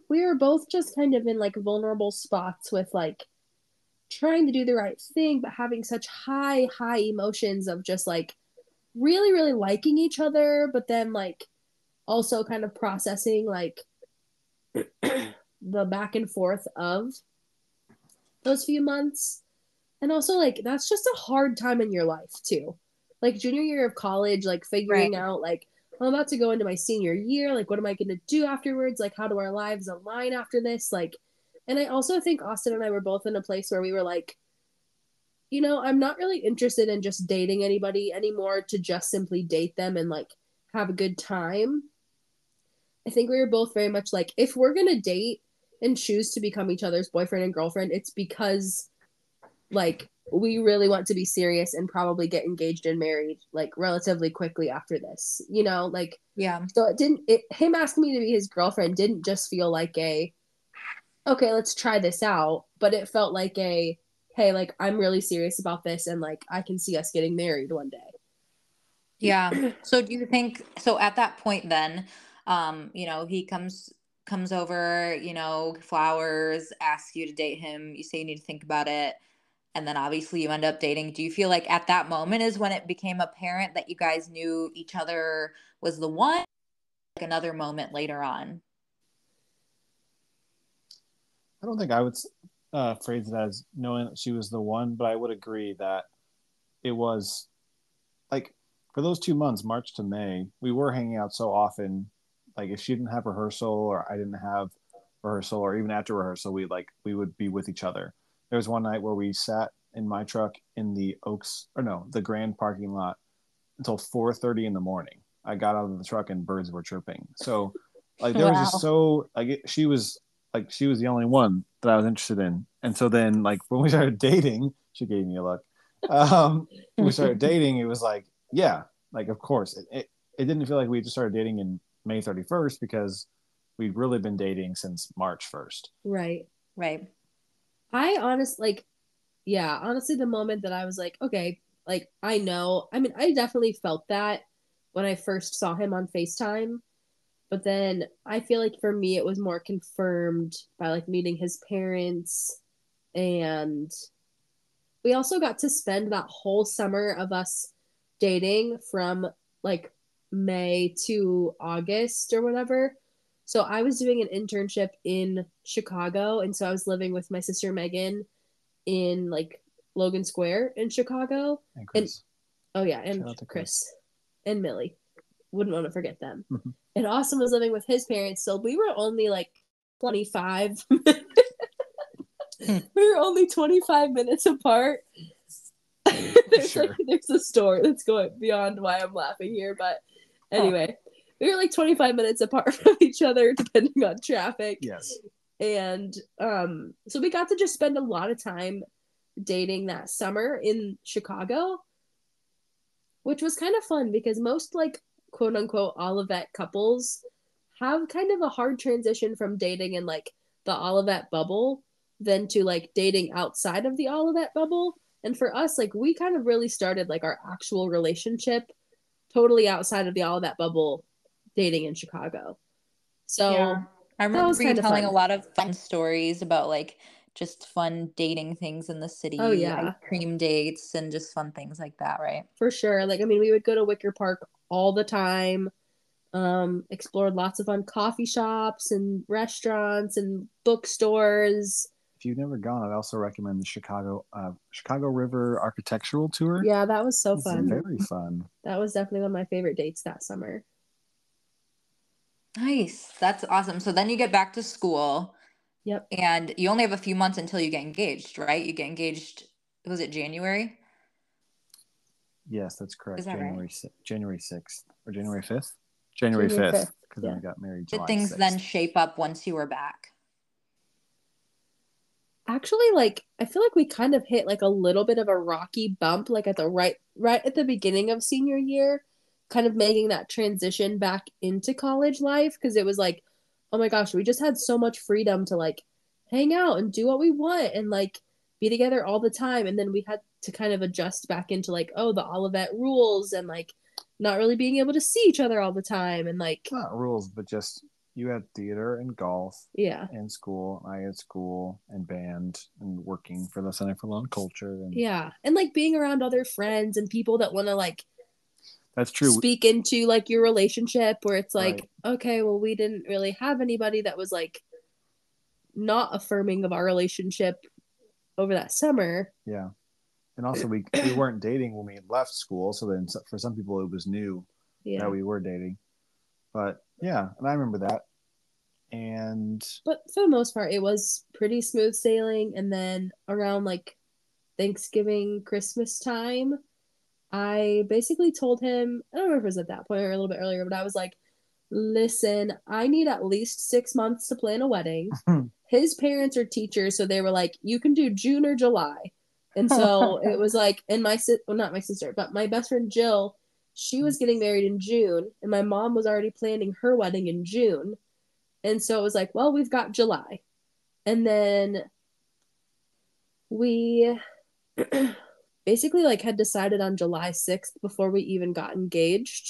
we were both just kind of in like vulnerable spots with like trying to do the right thing but having such high high emotions of just like really really liking each other but then like also kind of processing like the back and forth of those few months. And also like that's just a hard time in your life too. Like junior year of college like figuring
Right.
out like I'm about to go into my senior year. Like, what am I going to do afterwards? Like, how do our lives align after this? Like, and I also think Austin and I were both in a place where we were like, you know, I'm not really interested in just dating anybody anymore to just simply date them and like have a good time. I think we were both very much like, if we're going to date and choose to become each other's boyfriend and girlfriend, it's because like we really want to be serious and probably get engaged and married like relatively quickly after this. You know, like
Yeah.
so it didn't it him asking me to be his girlfriend didn't just feel like a okay, let's try this out, but it felt like a hey, like I'm really serious about this and like I can see us getting married one day.
Yeah. So do you think so at that point then, um, you know, he comes comes over, you know, flowers, asks you to date him, you say you need to think about it, and then obviously you end up dating. Do you feel like at that moment is when it became apparent that you guys knew each other was the one? Like another moment later on.
I don't think I would uh, phrase it as knowing that she was the one, but I would agree that it was like for those two months, March to May, we were hanging out so often. Like if she didn't have rehearsal or I didn't have rehearsal or even after rehearsal, we like we would be with each other. There was one night where we sat in my truck in the Oaks or no, the Grand parking lot until 4:30 in the morning. I got out of the truck and birds were chirping. So like there was just so like she was like she was the only one that I was interested in. And so then like when we started dating, she gave me a look. Um we started dating, it was like, yeah, like of course. It, it, it didn't feel like we just started dating in May 31st because we'd really been dating since March 1st.
Right.
Right.
I honestly like yeah, honestly the moment that I was like, okay, like I know. I mean, I definitely felt that when I first saw him on FaceTime. But then I feel like for me it was more confirmed by like meeting his parents and we also got to spend that whole summer of us dating from like May to August or whatever. So I was doing an internship in Chicago, and so I was living with my sister Megan in like Logan Square in Chicago.
And Chris,
Oh yeah, and
Shout out to
Chris.
Chris.
and Millie. Wouldn't want to forget them.
Mhm.
And Austin was living with his parents, so we were only like 25. we were only 25 minutes apart. there's
Sure.
like there's a story that's going beyond why I'm laughing here, but anyway, we were like 25 minutes apart from each other depending on traffic
yes.
and um so we got to just spend a lot of time dating that summer in chicago which was kind of fun because most like quote unquote olivet couples have kind of a hard transition from dating in like the olivet bubble than to like dating outside of the olivet bubble and for us like we kind of really started like our actual relationship totally outside of the olivet bubble dating in chicago so
Yeah. I remember you telling
fun.
a lot of fun stories about like just fun dating things in the city.
Oh, yeah.
ice cream dates and just fun things like that, right?
for sure. Like I mean, we would go to Wicker Park all the time. Um, explored lots of fun coffee shops and restaurants and bookstores.
If you've never gone, I'd also recommend the Chicago uh, Chicago River Architectural Tour.
Yeah, that was so
It's
fun.
very fun.
That was definitely one of my favorite dates that summer.
Nice. That's awesome. So then you get back to school.
Yep.
And you only have a few months until you get engaged, right? You get engaged, was it January?
Yes, that's correct.
Is that right?
January si- January sixth or January fifth. January
January
fifth,
5th,
because then
yeah.
we got married.
Did things
6th.
then shape up once you were back?
Actually, like I feel like we kind of hit like a little bit of a rocky bump, like at the right right at the beginning of senior year, kind of making that transition back into college life because it was like, oh my gosh, we just had so much freedom to like hang out and do what we want and like be together all the time, and then we had to kind of adjust back into like, oh, the Olivet rules and like not really being able to see each other all the time and like,
not rules, but just you had theater and golf
yeah,
and school. I had school and band and working for the Center for Law and Culture. And
yeah, and like being around other friends and people that want to like
that's true.
speak into like your relationship where it's like
Right.
okay well we didn't really have anybody that was like not affirming of our relationship over that summer
Yeah. And also, we we weren't dating when we left school, so then for some people it was new
yeah
that we were dating. But yeah, and I remember that. And
but for the most part it was pretty smooth sailing and then around like thanksgiving christmas time i basically told him i don't know if it was at that point or a little bit earlier but i was like listen i need at least six months to plan a wedding. His parents are teachers so they were like you can do june or july. And so it was like and my sis well not my sister but my best friend jill she was mm. getting married in june and my mom was already planning her wedding in june. And so it was like well we've got july. And then we basically like had decided on july 6th before we even got engaged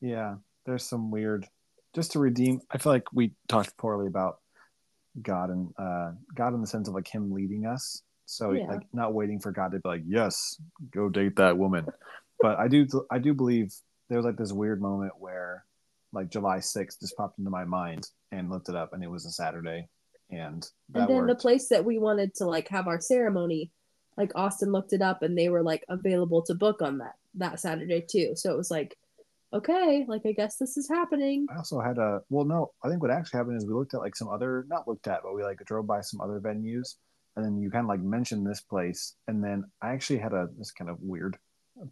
yeah, there's some weird. Just to redeem, I feel like we talked poorly about God and uh, God in the sense of like Him leading us. So
Yeah.
like not waiting for God to be like, yes, go date that woman. but I do I do believe there was like this weird moment where like July 6th just popped into my mind and looked it up and it was a Saturday and that
and then the place that we wanted to like have our ceremony like austin looked it up and they were like available to book on that that saturday too so it was like okay, like I guess this is happening.
I also had a well, no, I think what actually happened is we looked at like some other, not looked at, but we like drove by some other venues, and then you kind of like mentioned this place, and then I actually had a this kind of weird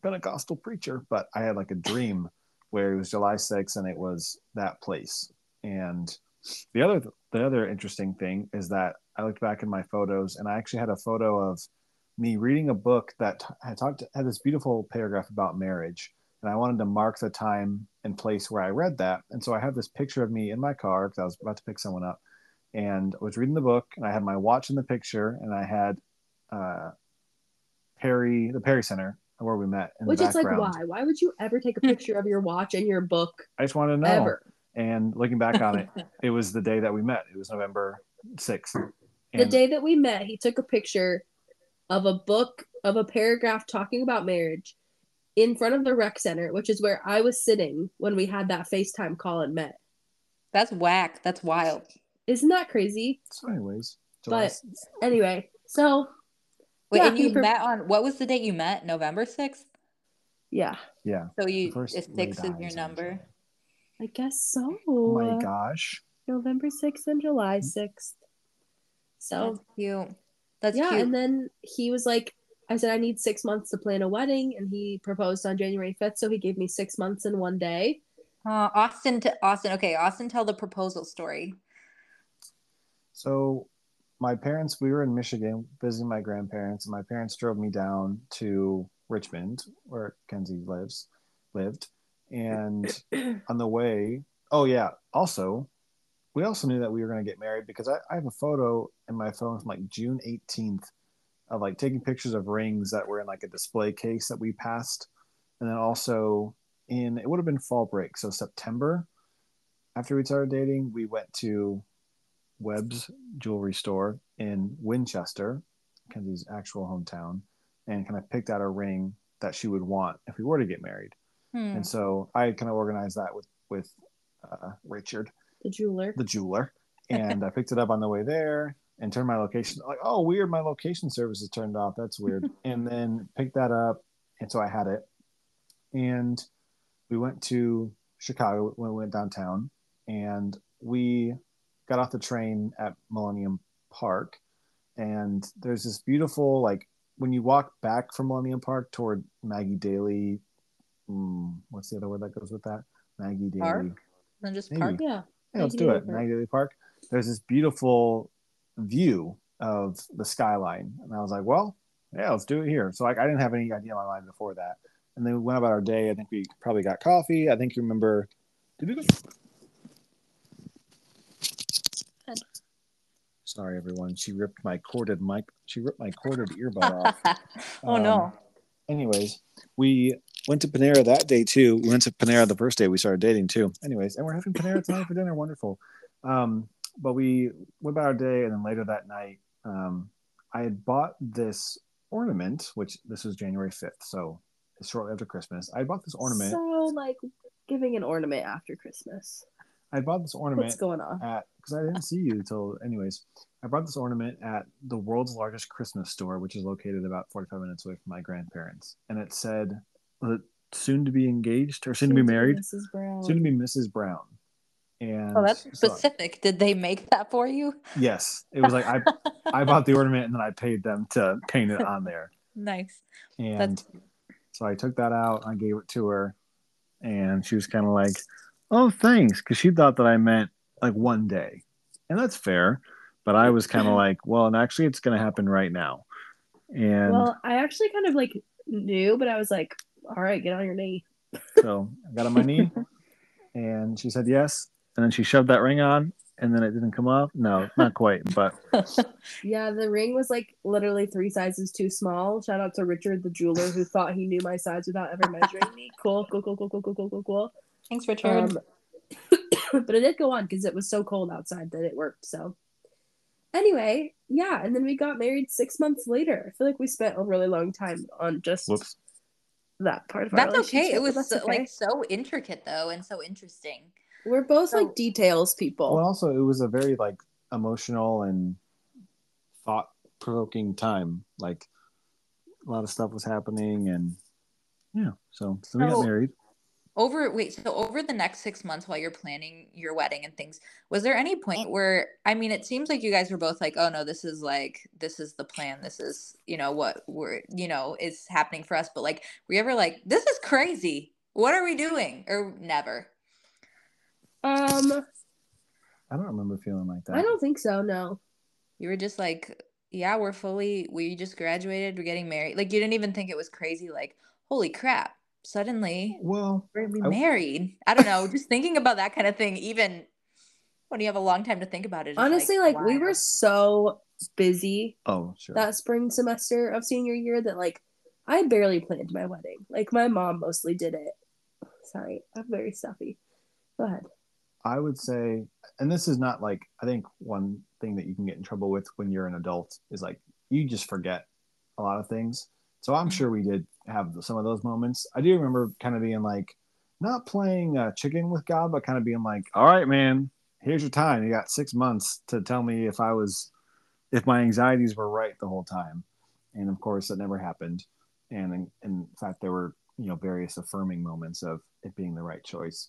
Pentecostal preacher, but I had like a dream where it was July 6th and it was that place. And the other the other interesting thing is that I looked back in my photos and I actually had a photo of me reading a book that had talked had this beautiful paragraph about marriage and I wanted to mark the time and place where I read that. And so I have this picture of me in my car because I was about to pick someone up, and I was reading the book, and I had my watch in the picture, and I had uh, Perry, the Perry Center, where we met.
Which is like, why? Why would you ever take a picture of your watch and your book
I just wanted to know.
ever?
And looking back on it, it was the day that we met. It was November sixth.
The day that we met, he took a picture of a book of a paragraph talking about marriage in front of the rec center, which is where I was sitting when we had that FaceTime call and met.
That's whack. That's wild.
Isn't that crazy?
So, anyways, July
But anyway, so
Wait,
Yeah,
and you
pre-
met on what was the date you met? November sixth.
yeah,
yeah.
So you
First
if
late
six is your number.
I guess so.
Oh my gosh.
November 6th and July mm-hmm. 6th. So
That's cute. That's
yeah,
cute.
and then he was like, I said I need six months to plan a wedding, and he proposed on January 5th, so he gave me six months and one day.
Uh, Austin to Austin. Okay, Austin, tell the proposal story.
So my parents, we were in Michigan visiting my grandparents, and my parents drove me down to Richmond, where Kenzie lives, lived. And on the way, oh yeah, also, we also knew that we were going to get married because I, I have a photo in my phone from like June 18th of like taking pictures of rings that were in like a display case that we passed. And then also in, it would have been fall break. So September, after we started dating, we went to Webb's jewelry store in Winchester, Kenzie's actual hometown, and kind of picked out a ring that she would want if we were to get married.
Hmm.
And so I kind of organized that with with uh, Richard,
The jeweler.
the jeweler, and I picked it up on the way there and turned my location like, oh weird, my location service is turned off. That's weird. and then picked that up, and so I had it, and we went to Chicago when we went downtown, and we got off the train at Millennium Park, and there's this beautiful like when you walk back from Millennium Park toward Maggie Daley. Mm, what's the other word that goes with that? Maggie Daley.
Park? Then just
Maybe.
park.
Yeah.
Yeah, let's do it.
Park.
Maggie Park. There's this beautiful view of the skyline, and I was like, well, yeah, let's do it here. So like, I didn't have any idea in my mind before that. And then we went about our day. I think we probably got coffee. I think you remember. Did we go?
Good.
Sorry, everyone. She ripped my corded mic. She ripped my corded earbud off.
oh
Um,
no.
Anyways, we went to Panera that day too. We went to Panera the first day we started dating too. Anyways, and we're having Panera tonight for dinner. Wonderful. Um, but we went about our day, and then later that night, um, I had bought this ornament, which this was January fifth, so it's shortly after Christmas. I bought this ornament.
So, like, giving an ornament after Christmas.
I bought this ornament
What's going on?
at because I didn't see you until anyways. I brought this ornament at the world's largest Christmas store, which is located about 45 minutes away from my grandparents, and it said was soon to be engaged or soon to be married,
Mrs. Brown.
soon to be Mrs. Brown. And
Oh, that's
so-
specific. Did they make that for you?
yes, it was like I I bought the ornament and then I paid them to paint it on there,
Nice.
and
That's
so I took that out. I gave it to her, and she was kind of like, "Oh, thanks," because she thought that I meant like one day, and that's fair. But I was kind of like, "Well, and actually, it's going to happen right now." And
Well, I actually kind of like knew, but I was like, all right, get on your knee.
so I got on my knee, and she said yes, and then she shoved that ring on, and then it didn't come off. No, not quite, but
Yeah, the ring was like literally three sizes too small. Shout out to Richard, the jeweler, who thought he knew my size without ever measuring me. Cool, cool, cool, cool, cool, cool, cool, cool, cool.
Thanks, Richard.
Um, but it did go on because it was so cold outside that it worked. So, anyway, yeah, and then we got married six months later. I feel like we spent a really long time on just
whoops.
That part of our
that's okay. It was so,
okay.
like so intricate though, and so interesting.
we're both
so-
like details people.
Well, also it was a very like emotional and thought provoking time. Like a lot of stuff was happening, and yeah. So, so we got married.
Over wait so over the next six months while you're planning your wedding and things was there any point where i mean it seems like you guys were both like oh no this is like this is the plan. This is you know what we're you know is happening for us. But like were you ever like this is crazy. What are we doing? Or never?
Um,
I don't remember feeling like that.
I don't think so. No.
you were just like yeah we're fully we just graduated. We're getting married. Like you didn't even think it was crazy like holy crap suddenly
Well,
we're gonna
I-
married i don't know just thinking about that kind of thing even when you have a long time to think about it
Honestly, like, we were so busy
oh sure.
that spring semester of senior year that like I barely planned my wedding. Like my mom mostly did it. Sorry, I'm very stuffy. Go ahead.
I would say, and this is not like I think one thing that you can get in trouble with when you're an adult is like you just forget a lot of things. So I'm sure we did have some of those moments. I do remember kind of being like, not playing uh, chicken with God, but kind of being like, all right, man, here's your time. You got six months to tell me if I was, if my anxieties were right the whole time. And of course, that never happened. And in, in fact, there were, you know, various affirming moments of it being the right choice.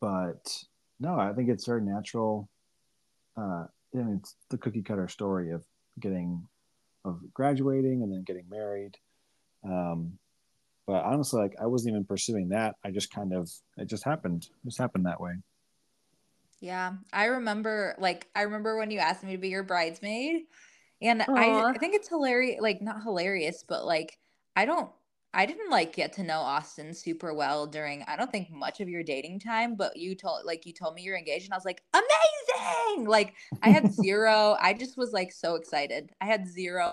But no, I think it's very natural. Uh, and it's the cookie cutter story of getting, of graduating and then getting married. Um, but honestly, like I wasn't even pursuing that. I just kind of, it just happened. It just happened that way.
Yeah, I remember like I remember when you asked me to be your bridesmaid, and I I think it's hilarious, like not hilarious, but like I don't I didn't like get to know Austin super well during I don't think much of your dating time, but you told like you told me you're engaged, and I was like amazing. Like I had zero. I just was like so excited. I had zero.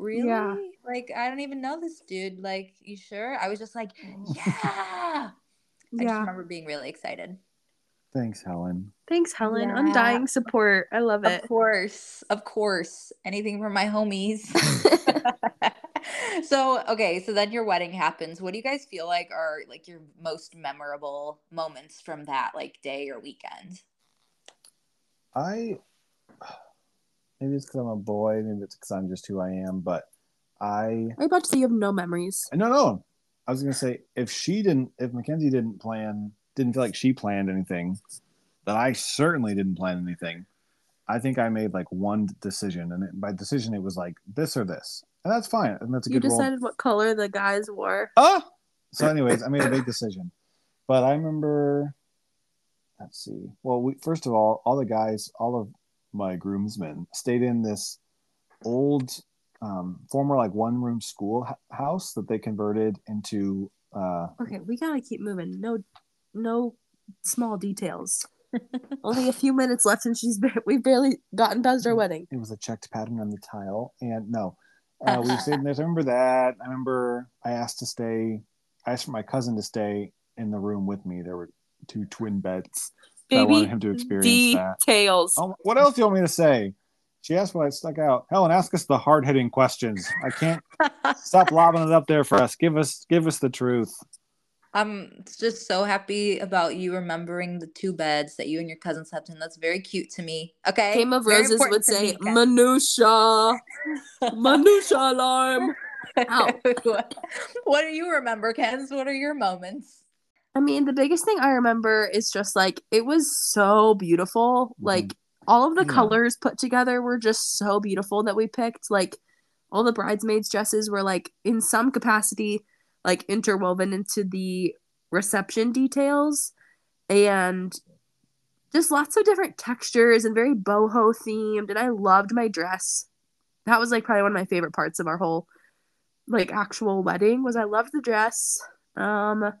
Really?
Yeah.
Like I don't even know this dude. Like you sure? I was just like oh. yeah. I just
Yeah.
remember being really excited.
Thanks, Helen.
Thanks, Helen.
Yeah.
Undying support. I love it.
Of course, of course. Anything for my homies. so, okay, so then your wedding happens. What do you guys feel like are like your most memorable moments from that like day or weekend?
I, maybe it's because I'm a boy, maybe it's because I'm just who I am, but I,
Are you about to say you have no memories?
no, no. I was going to say, if she didn't, if Mackenzie didn't plan, didn't feel like she planned anything, that I certainly didn't plan anything. I think I made like one decision, and it, by decision, it was like this or this. And that's fine. And that's a
You
good. You
decided what color the guys wore.
Ah! So, anyways, I made a big decision. But I remember, let's see. Well, we, first of all, all the guys, all of my groomsmen stayed in this old, um, former like one room school house that they converted into. Uh,
Okay, we gotta keep moving. No, no small details. Only a few minutes left, and she's ba- we've barely gotten past our wedding.
it was a checked pattern on the tile. And no, uh, we stayed in there. I remember that. I remember I asked to stay, I asked for my cousin to stay in the room with me. There were two twin beds. So I wanted him to experience that.
details.
Oh, what else do you want me to say? She asked what I stuck out. Helen, ask us the hard hitting questions. I can't stop lobbing it up there for us. Give us give us the truth.
I'm just so happy about you remembering the two beds that you and your cousin slept in. That's very cute to me. Okay.
Game of
Very
Roses would say
me, Ken.
minutia, minutia alarm. Ow.
what do you remember, Kenz? What are your moments?
I mean, the biggest thing I remember is just like it was so beautiful.
Mhm.
Like all of the
Yeah.
colors put together were just so beautiful that we picked. Like all the bridesmaids' dresses were like in some capacity like interwoven into the reception details and just lots of different textures and very boho themed and I loved my dress. That was like probably one of my favorite parts of our whole like actual wedding was I loved the dress. Um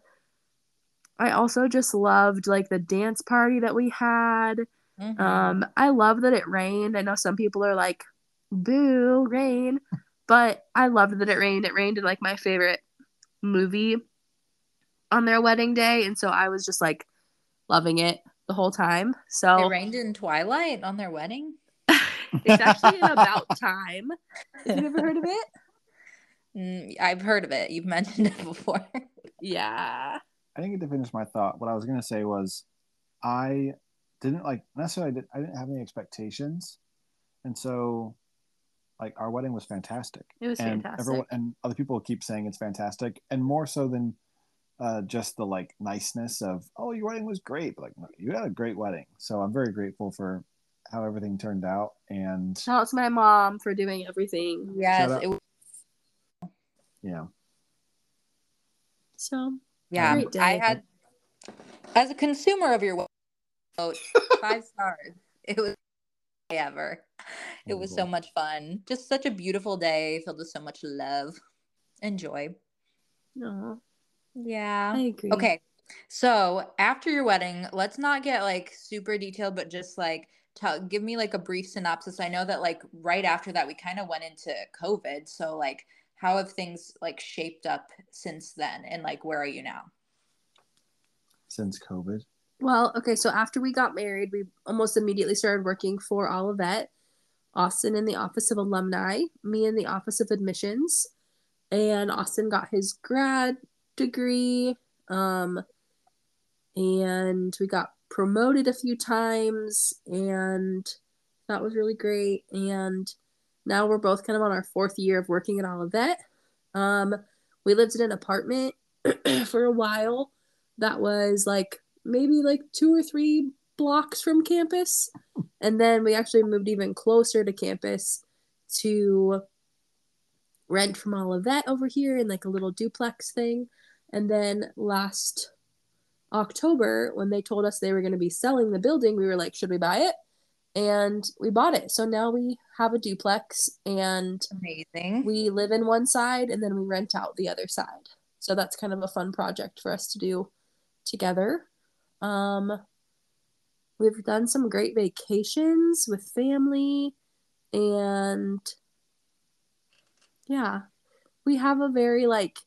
I also just loved like the dance party that we had.
Mhm.
Um, I love that it rained. I know some people are like, boo, rain. But I loved that it rained. It rained in like my favorite movie on their wedding day. And so I was just like loving it the whole time. So it
rained in Twilight on their wedding.
it's actually in About Time. Have you ever heard of it?
Mm, I've heard of it. You've mentioned it before.
Yeah.
I didn't get to finish my thought. What I was gonna say was I didn't like necessarily did, I didn't have any expectations. And so like our wedding was fantastic.
It was
and
fantastic.
everyone and other people keep saying it's fantastic and more so than uh, just the like niceness of oh your wedding was great but, like you had a great wedding so i'm very grateful for how everything turned out and
Shout out to my mom for doing everything.
Yes,
out.
it was,
you know
So
yeah. I had as a consumer of your we- vote five stars. It was the best day ever. It was so
mm-hmm.
much fun. Just such a beautiful day filled with so much love and joy.
no,
Yeah.
I agree.
Okay. So after your wedding, let's not get like super detailed, but just like tell give me like a brief synopsis. I know that like right after that we kind of went into COVID. So like how have things like shaped up since then and like where are you now?
since covid
Well, okay, so after we got married, we almost immediately started working for Olivet, Austin in the Office of Alumni, me in the Office of Admissions, and Austin got his grad degree. Um, and we got promoted a few times, and that was really great. And now we're both kind of on our fourth year of working at Olivet. Um, we lived in an apartment for a while that was like maybe like two or three blocks from campus. And then we actually moved even closer to campus to rent from Olivet over here in like a little duplex thing. And then last October, when they told us they were going to be selling the building, we were like, should we buy it? And we bought it. So now we have a duplex and
Amazing.
we live in one side and then we rent out the other side. So that's kind of a fun project for us to do together. Um, we've done some great vacations with family and yeah, we have a very like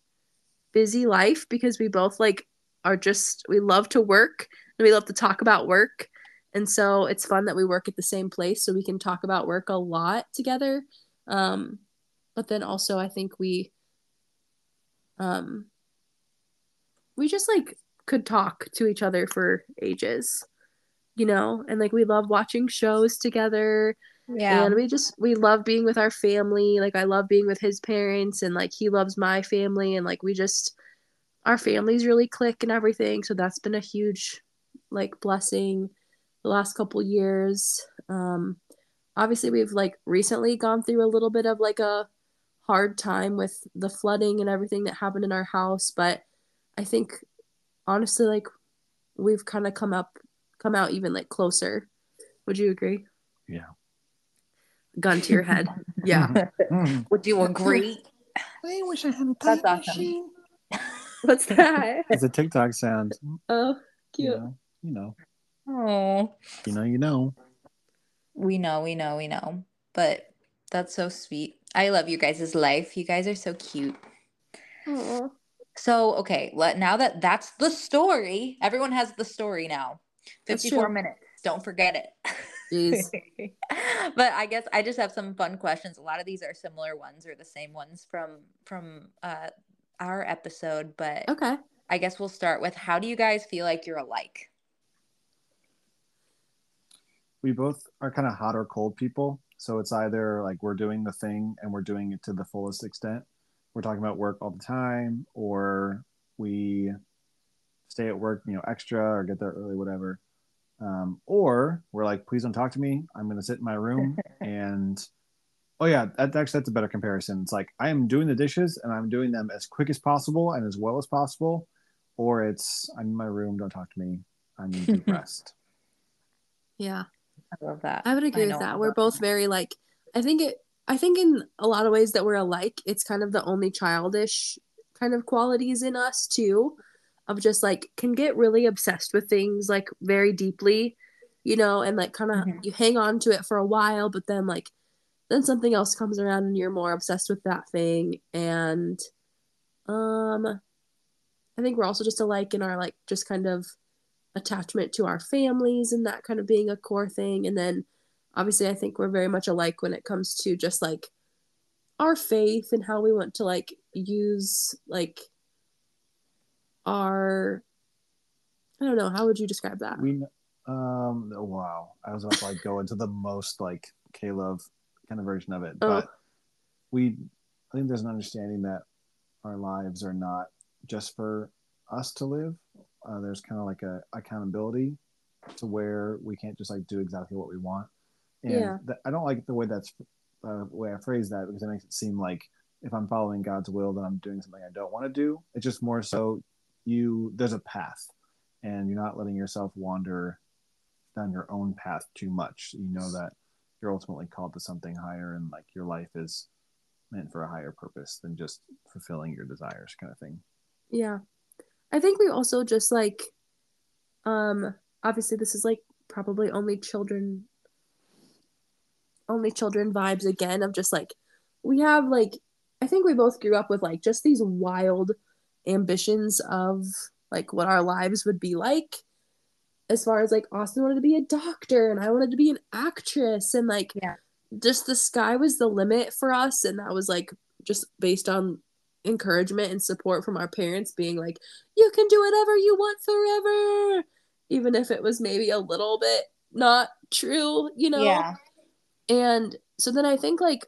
busy life because we both like are just we love to work and we love to talk about work. And so it's fun that we work at the same place so we can talk about work a lot together. Um, but then also I think we um we just like could talk to each other for ages you know? And like we love watching shows together.
Yeah.
and we just we love being with our family. Like i love being with his parents and like he loves my family and like we just our families really click and everything. So that's been a huge like blessing the last couple years um obviously we've like recently gone through a little bit of like a hard time with the flooding and everything that happened in our house but i think honestly like we've kind of come up come out even like closer would you agree
Yeah.
gun to your head yeah
Mm.
Would you agree?
I wish I had a
That's
time
awesome.
machine.
what's that
It's a TikTok sound.
oh
You
cute
know, you know,
Oh.
you know, you know.
We know, we know, we know. But that's so sweet. I love you guys' life. You guys are so cute.
Aw.
So, okay, let now that that's the story, everyone has the story now. 54 minutes. Don't forget it. But I guess I just have some fun questions. A lot of these are similar ones or the same ones from from uh our episode, but
okay
I guess we'll start with how do you guys feel like you're alike?
We both are kind of hot or cold people. So it's either like we're doing the thing and we're doing it to the fullest extent. We're talking about work all the time, or we stay at work, you know, extra or get there early, whatever. Um, or we're like, please don't talk to me. I'm going to sit in my room and oh yeah, that, actually that's a better comparison. It's like I am doing the dishes and I'm doing them as quick as possible and as well as possible, or it's I'm in my room, don't talk to me. I need deep rest.
yeah
I love that.
I would agree
I
with that. We're both very like I think it I think in a lot of ways that we're alike, it's kind of the only childish kind of qualities in us too of just like can get really obsessed with things like very deeply, you know, and like kind of
Mhm.
you hang on to it for a while, but then like then something else comes around and you're more obsessed with that thing and um I think we're also just alike in our like just kind of attachment to our families and that kind of being a core thing. And then obviously, I think we're very much alike when it comes to just like our faith and how we want to like use like our, I don't know, how would you describe that?
we um oh, wow i was about to like go into the most like k-love kind of version of it
Oh.
but we i think there's an understanding that our lives are not just for us to live. Uh, there's kind of like a accountability to where we can't just like do exactly what we want. And
Yeah.
th- I don't like the way that's uh, the way I phrase that because it makes it seem like if I'm following God's will, then I'm doing something I don't want to do. It's just more so you there's a path, and you're not letting yourself wander down your own path too much. You know that you're ultimately called to something higher, and like your life is meant for a higher purpose than just fulfilling your desires, kind of thing.
Yeah. I think we also just like um obviously this is like probably only children only children vibes again of just like we have like I think we both grew up with like just these wild ambitions of like what our lives would be like as far as like Austin wanted to be a doctor and I wanted to be an actress and like
Yeah.
just the sky was the limit for us and that was like just based on encouragement and support from our parents being like you can do whatever you want forever even if it was maybe a little bit not true you know
Yeah.
and so then i think like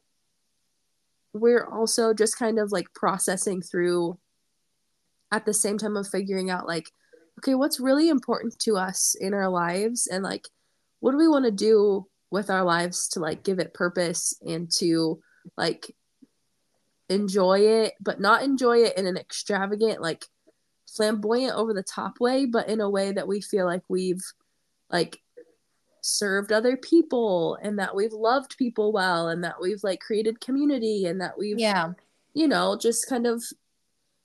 we're also just kind of like processing through at the same time of figuring out like okay what's really important to us in our lives and like what do we want to do with our lives to like give it purpose and to like enjoy it but not enjoy it in an extravagant like flamboyant over the top way but in a way that we feel like we've like served other people and that we've loved people well and that we've like created community and that we've
Yeah.
you know just kind of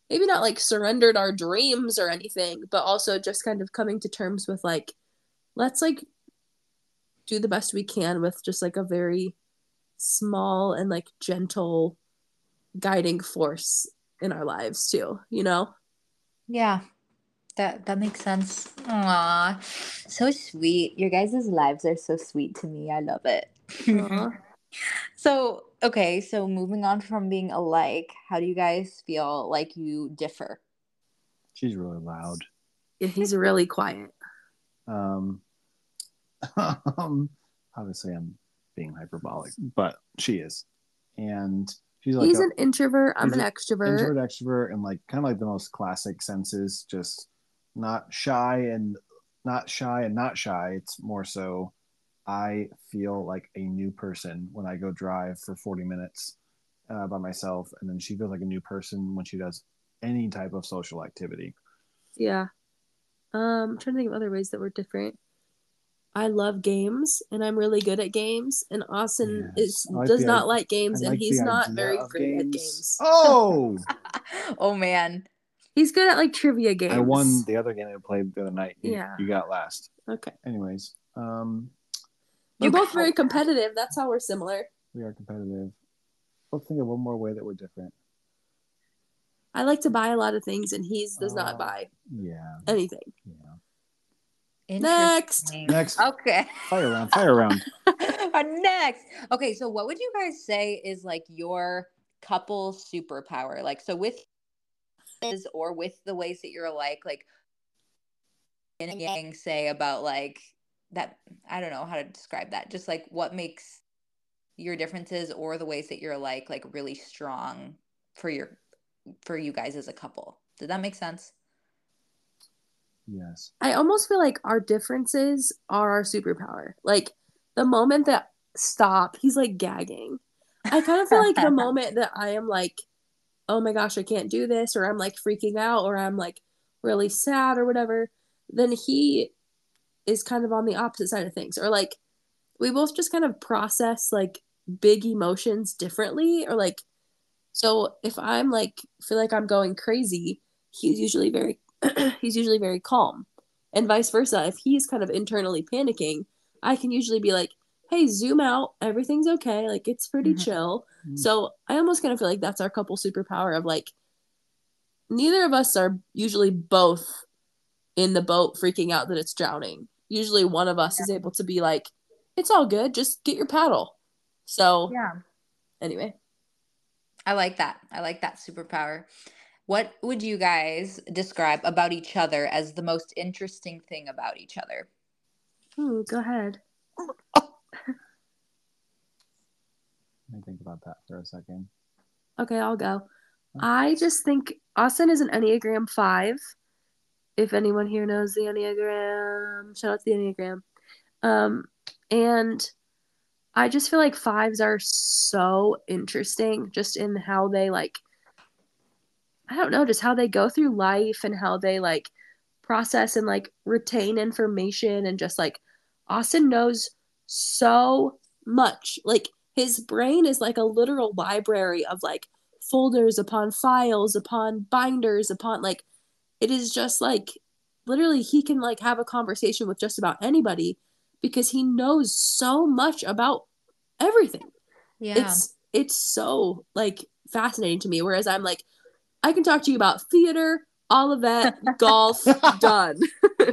maybe not like surrendered our dreams or anything but also just kind of coming to terms with like let's like do the best we can with just like a very small and like gentle guiding force in our lives too you know
Yeah. That that makes sense. Aw. So sweet. Your guys' lives are so sweet to me. I love it.
Aw.
So, okay, so moving on from being alike, how do you guys feel like you differ?
She's really loud.
yeah, he's really quiet
Um, um, obviously, I'm being hyperbolic, but she is, and she's like
he's
a
an introvert i'm an extrovert
introvert, extrovert, and like kind of like the most classic senses, just not shy and not shy and not shy. It's more so I feel like a new person when I go drive for 40 minutes uh, by myself, and then she feels like a new person when she does any type of social activity.
Yeah. Um, I'm trying to think of other ways that we're different. I love games and I'm really good at games, and Austin
Yes.
is
like
does
the
not like games,
I
and he's not very great at games.
Oh,
oh man.
He's good at like trivia games.
I won the other game I played the other night. You,
Yeah.
you got last.
Okay.
Anyways, um,
You're both very competitive. That's how we're similar.
we are competitive. Let's think of one more way that we're different.
I like to buy a lot of things, and he's does
Oh.
not buy
Yeah,
anything.
yeah.
Next.
Next.
Okay.
Fire round, fire round.
Uh, Next. Okay, so what would you guys say is like your couple superpower? Like, so with is or with the ways that you're alike, like yin and yang say about like that I don't know how to describe that. Just like what makes your differences or the ways that you're alike like really strong for your for you guys as a couple. Did that make sense?
Yes.
I almost feel like our differences are our superpower. Like the moment that stop, he's like gagging. I kind of feel like the moment that I am like, oh my gosh, I can't do this, or I'm like freaking out, or I'm like really sad or whatever, then he is kind of on the opposite side of things. Or like we both just kind of process like big emotions differently, or like so if I'm like feel like I'm going crazy, he's usually very he's usually very calm. And vice versa, if he's kind of internally panicking, I can usually be like, "Hey, zoom out. Everything's okay. Like it's pretty
Mhm.
chill."
Mhm.
So, I almost kind of feel like that's our couple superpower of like neither of us are usually both in the boat freaking out that it's drowning. Usually one of us is able to be like, "It's all good. Just get your paddle." So,
Yeah.
anyway,
I like that. I like that superpower. What would you guys describe about each other as the most interesting thing about each other?
Ooh, go ahead.
Let me think about that for a second.
Okay, I'll go. I just think Austin is an Enneagram 5 if anyone here knows the Enneagram, shout out to the Enneagram. Um, and I just feel like fives are so interesting just in how they like I don't know, just how they go through life and how they like process and like retain information and just like Austin knows so much. Like his brain is like a literal library of like folders upon files upon binders upon like it is just like literally he can like have a conversation with just about anybody because he knows so much about everything.
Yeah.
It's it's so like fascinating to me whereas I'm like I can talk to you about theater, Olivet, golf, done.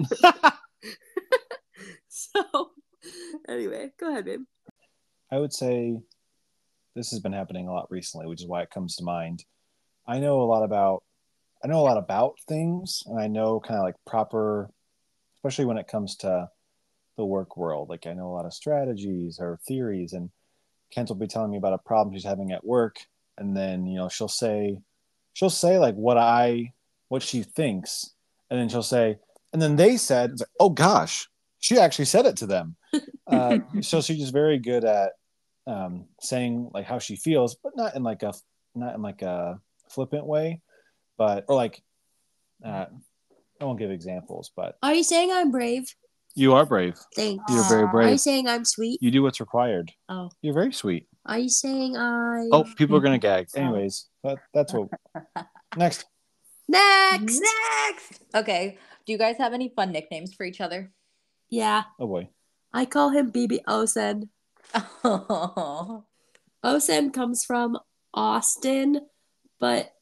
so anyway, go ahead, babe.
I would say this has been happening a lot recently, which is why it comes to mind. I know a lot about I know a lot about things and I know kind of like proper especially when it comes to the work world. Like I know a lot of strategies or theories and Kenz will be telling me about a problem she's having at work and then, you know, she'll say she'll say like what I what she thinks and then she'll say and then they said it's like, oh gosh she actually said it to them uh, so she's just very good at um, saying like how she feels but not in like a not in like a flippant way but or like uh, i won't give examples but
Are you saying I'm brave?
you are brave
Thanks.
you're very
brave.
Are you saying I'm sweet?
you do what's required
Oh.
you're very sweet
Are you saying I
oh people are gonna gag anyways that, that's what next
Next.
Next. Okay. Do you guys have any fun nicknames for each other?
Yeah.
oh boy
I call him BB Osen.
Oh.
Osen comes from Austin, but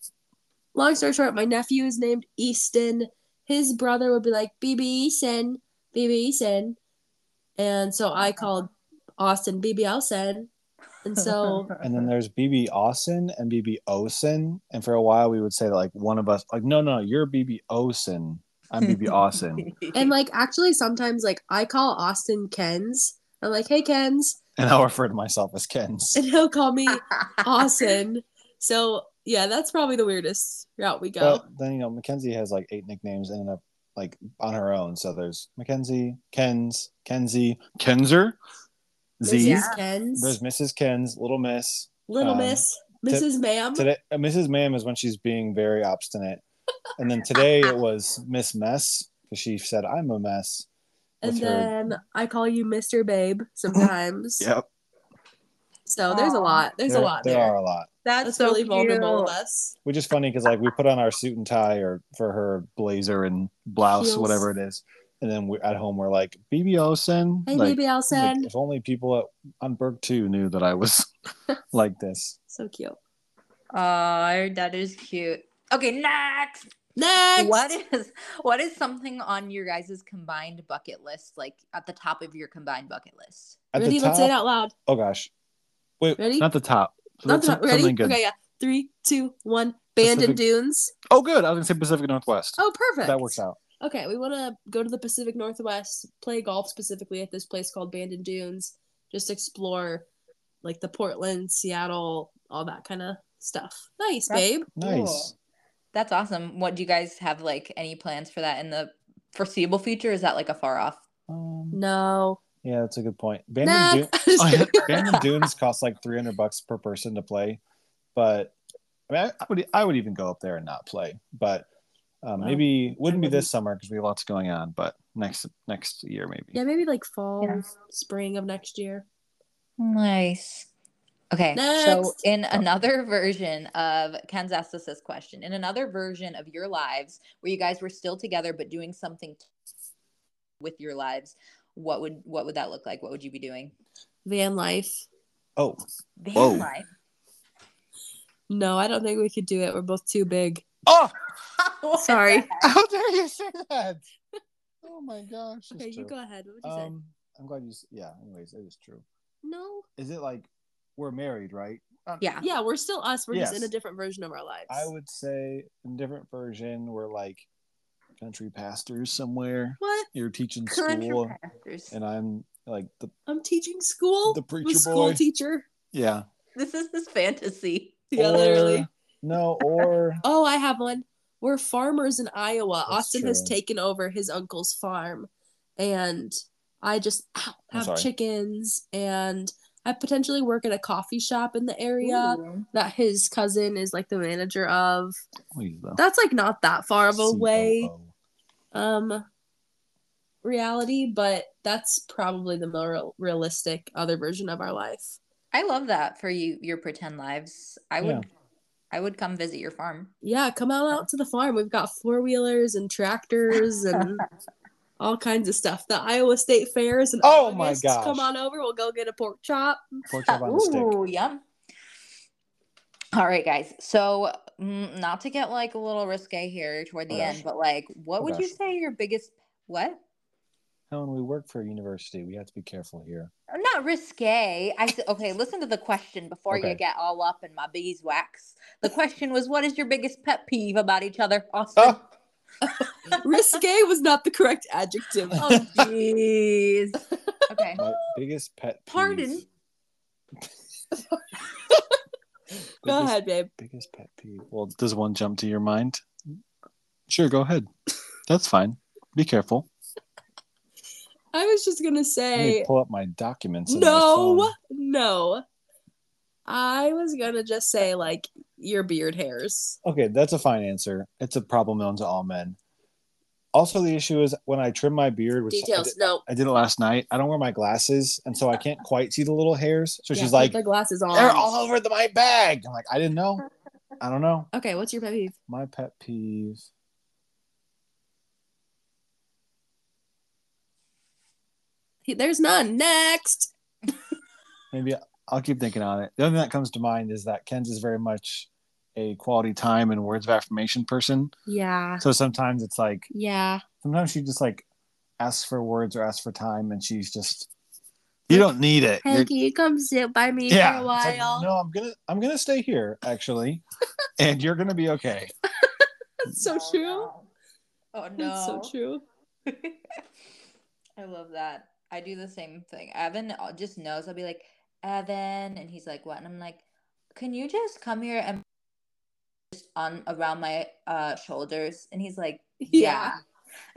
long story short, my nephew is named Easton. His brother would be like BB Eason, BB Eason. And so I called Austin BB Osen. And so
and then there's BB Austin and BB Osen. And for a while, we would say that like one of us, like, no, no, you're BB Osen. I'm BB Austin.
and like actually sometimes like I call Austin Kenz. I'm like, hey Kenz.
And I'll refer to myself as Kenz.
And he'll call me Austin. So yeah, that's probably the weirdest route we go.
But then, you know, Mackenzie has like eight nicknames and up like on her own. So there's Mackenzie, Kenz, Kenzie, Kenzer, Z.
Mrs.
Yeah.
Kenz.
There's Mrs. Kenz, Little Miss.
Little
um,
Miss. Mrs. Ma'am.
Today, uh, Mrs. Ma'am is when she's being very obstinate. And then today it was Miss Mess because she said, I'm a mess.
And
with her-
then I call you Mr. Babe sometimes.
Yep.
So there's a lot. There's
there,
a lot
there
there.
are a lot.
That's,
That's
so
really vulnerable of us.
Which is funny because like we put on our suit and tie or for her blazer and blouse,
Heels.
whatever it is. And then we at home we're like, BB Olsen.
Hey,
like,
baby, I'll
like,
send.
if only people at, on Berg 2 knew that I was like this.
So cute.
Oh, that is cute. Okay, next.
Next.
What is what is something on your guys' combined bucket list, like at the top of your combined bucket list?
At
Ready?
the
Let's say it out loud.
Oh gosh. Wait,
Ready?
not the top.
Not
Some-
the- ready?
good.
Okay, yeah. Three, two, one. Band
Pacific-
and Dunes.
Oh, good. I was gonna say Pacific Northwest.
Oh, perfect.
that works out.
Okay, we want to go to the Pacific Northwest, play golf specifically at this place called Bandon Dunes, just explore like the Portland, Seattle, all that kind of stuff. Nice,
That's
babe.
Nice.
Cool. That's awesome. What do you guys have like any plans for that in the foreseeable future? Is that like a far off?
Um,
No.
yeah, that's a good point. Bandon, Dune-
Next.
oh, yeah, Bandon Dunes cost like three hundred bucks per person to play, but I mean, I, I would I would even go up there and not play, but um,
Wow.
maybe wouldn't be this summer because we have lots going on, but next next year maybe.
yeah, maybe like fall,
Yeah.
spring of next year.
Nice. Okay, so
Next.
in another version of Kenz asked us this question, in another version of your lives where you guys were still together but doing something t- with your lives, what would what would that look like? What would you be doing?
Van life.
Oh,
Van
Whoa.
life.
No, I don't think we could do it. We're both too big.
oh!
Sorry.
How dare you say that? Oh my gosh!
Okay,
it's
you go ahead. What would you say?
Um, I'm glad you. s- Yeah. Anyways, it is true.
No.
Is it like we're married, right? Uh,
Yeah.
Yeah, we're still us. We're just in a different version of our lives.
I would say in different version, we're like country pastors somewhere.
What?
You're teaching
Country
school,
pastors.
and I'm like the
I'm teaching school.
The
I'm a
preacher
school
boy.
teacher.
yeah.
This is this fantasy.
Yeah,
Or-
literally.
No, or
Oh, I have one. We're farmers in Iowa.
That's
Austin has taken over his uncle's farm, and I just ow, have chickens, and I potentially work at a coffee shop in the area
Ooh.
that his cousin is like the manager of.
Please.
That's like not that far of a way um reality, but that's probably the more realistic other version of our life.
I love that for you your pretend lives. I would
Yeah.
I would come visit your farm.
Yeah, come out out to the farm. We've got four wheelers and tractors and all kinds of stuff. The Iowa State Fairs and
Oh my
August.
gosh.
Come on over. We'll go get a pork chop.
Pork chop on a stick.
Yum. All right, guys. So, mm, not to get like a little risque here toward the
Oh,
end, but like, what
Oh,
would you say your biggest what?
Helen, we work for a university. We have to be careful here.
Not risque. I said, okay. Listen to the question before you get all up in my beeswax. The question was, what is your biggest pet peeve about each other, Austin?
Oh,
Risque was not the correct adjective.
Oh, jeez. okay.
my biggest pet peeve.
Pardon?
Go ahead, babe.
Biggest pet peeve. Well, does one jump to your mind? Sure, go ahead. That's fine. Be careful.
I was just gonna
Let me
say
pull up my documents. in my
no, no. I was gonna just say like your beard hairs.
Okay, that's a fine answer. It's a problem known to all men. Also, the issue is when I trim my beard, which I
Details.
did,
No.
I did it last night. I don't wear my glasses, and so I can't quite see the little hairs. So
Yeah,
she's like,
the glasses on.
"They're all over the, my bag." I'm like, "I didn't know. I don't know."
Okay, what's your pet peeve?
My pet peeve.
There's none. Next.
Maybe I'll keep thinking on it. The only thing that comes to mind is that Kenz is very much a quality time and words of affirmation person.
Yeah.
So sometimes it's like
Yeah.
sometimes she just like asks for words or asks for time, and she's just you don't need it.
Hey,
You're-
can you come sit by me
yeah,
for a
it's like,
while?
no, I'm gonna I'm gonna stay here actually, and you're gonna be okay.
That's so true.
no. Oh no.
That's so true.
I love that. I do the same thing. Evan just knows. I'll be like, Evan, and he's like, what? And I'm like, can you just come here and just on around my uh shoulders? And he's like, yeah.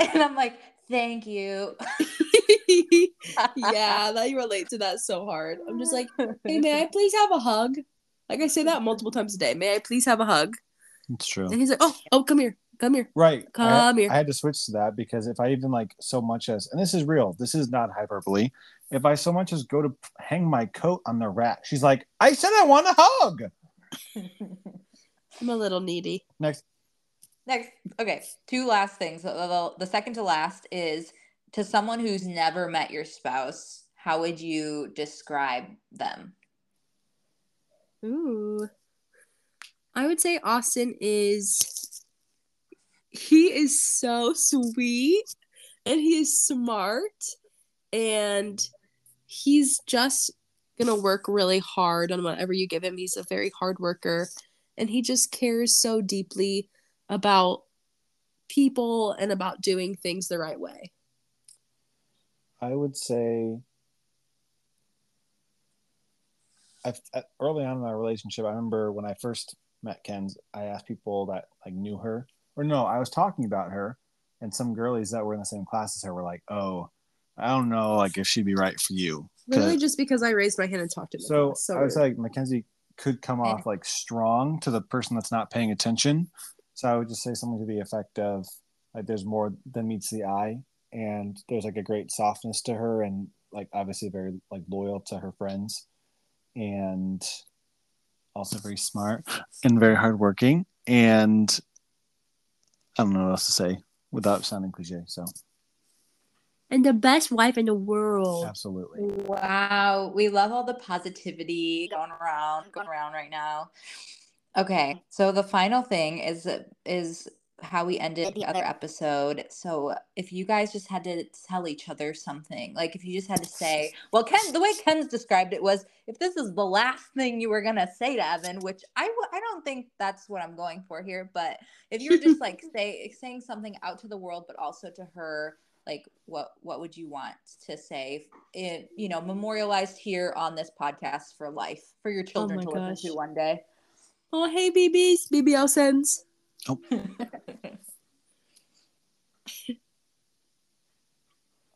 And I'm like, thank you.
yeah, that you relate to that so hard. I'm just like, hey, may I please have a hug? Like I say that multiple times a day. May I please have a hug?
It's true.
And he's like, oh, oh, come here, come here.
Right. I,
Come here.
I had to switch to that because if I even like so much as, and this is real, this is not hyperbole. If I so much as go to hang my coat on the rack, she's like, I said I want a hug.
I'm a little needy.
Next.
Next, okay, two last things. The, the, the second to last is to someone who's never met your spouse, how would you describe them?
Ooh. I would say Austin is he is so sweet and he is smart and he's just gonna work really hard on whatever you give him. He's a very hard worker and he just cares so deeply about people and about doing things the right way.
I would say I've, uh, early on in our relationship, I remember when I first met Kenz, I asked people that like knew her, or no, I was talking about her, and some girlies that were in the same class as her were like, "Oh, I don't know, like if she'd be right for you."
Really just because I raised my hand and talked to him.
so,
so
I was
rude.
like, Mackenzie could come off like strong to the person that's not paying attention. So I would just say something to the effect of like, "There's more than meets the eye." And there's like a great softness to her, and like obviously very like loyal to her friends and also very smart and very hardworking. And I don't know what else to say without sounding cliche. So
and the best wife in the world.
absolutely.
Wow, we love all the positivity going around, going around right now. Okay, so the final thing is is how we ended the other episode. So if you guys just had to tell each other something, like if you just had to say, well, Ken, the way Kenz described it was, if this is the last thing you were gonna say to Evan, which I w- I don't think that's what I'm going for here, but if you were just like say saying something out to the world, but also to her, like what what would you want to say it, you know memorialized here on this podcast for life for your oh children
my
to
gosh.
listen to one day
Oh, hey, BBs, BBL sends. Oh.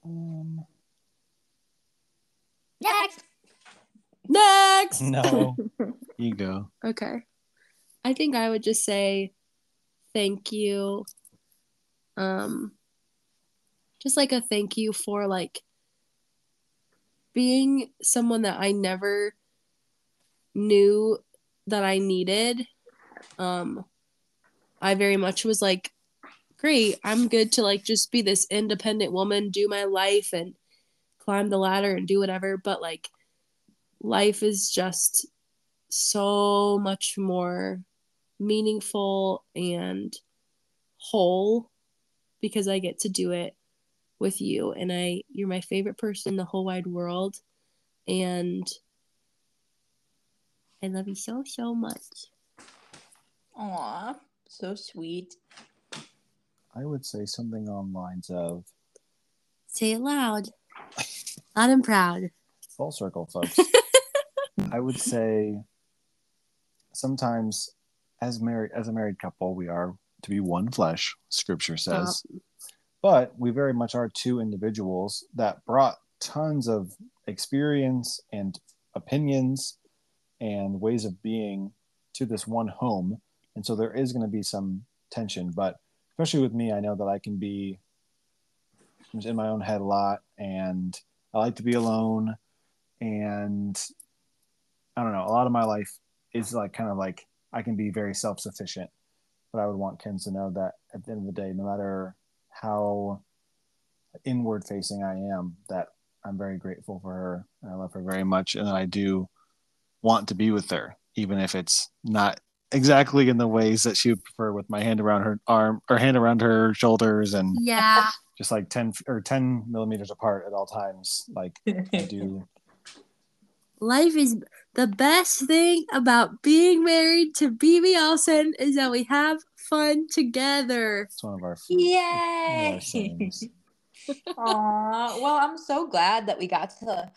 um.
Next.
Next.
No. you go.
Okay. I think I would just say thank you. Um just like a thank you for like being someone that I never knew that I needed. Um I very much was like great, I'm good to like just be this independent woman, do my life and climb the ladder and do whatever, but like life is just so much more meaningful and whole because I get to do it with you. And I you're my favorite person in the whole wide world. And I love you so so much.
Aw, so sweet.
I would say something on lines of
Say it loud. Loud and proud.
full circle, folks. I would say sometimes as married as a married couple, we are to be one flesh, scripture says. But we very much are two individuals that brought tons of experience and opinions and ways of being to this one home. And so there is going to be some tension, but especially with me, I know that I can be in my own head a lot and I like to be alone and I don't know, a lot of my life is like kind of like I can be very self sufficient. But I would want Ken to know that at the end of the day, no matter how inward facing I am, that I'm very grateful for her and I love her very much. And I do want to be with her, even if it's not exactly in the ways that she would prefer with my hand around her arm or hand around her shoulders and
Yeah.
just like 10 or 10 millimeters apart at all times. Like I do.
Life is the best thing about being married to BB Olsen is that we have fun together.
It's one of our, one of
Yay! Aw, well, I'm so glad that we got to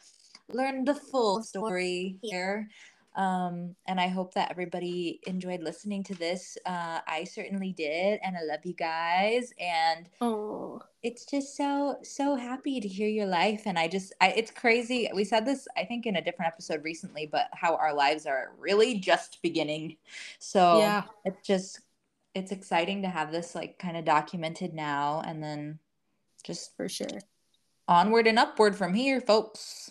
learn the full story here. Um, and I hope that everybody enjoyed listening to this. Uh, I certainly did, and I love you guys. And
Oh.
it's just so so happy to hear your life. And I just, I, it's crazy. We said this, I think, in a different episode recently, but how our lives are really just beginning. So
Yeah.
it's just, it's exciting to have this like kind of documented now, and then just
For sure.
onward and upward from here, folks.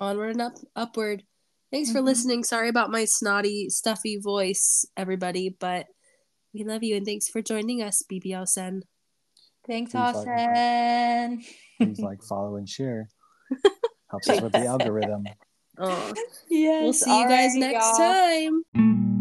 Onward and up upward. Thanks for
Mhm.
listening. Sorry about my snotty, stuffy voice, everybody, but we love you and thanks for joining us, BB Olsen.
Thanks,
Please like-
Austin.
Please like, follow, and share. Helps us with the algorithm.
Oh.
yes.
We'll see you guys
alrighty,
next
y'all.
time.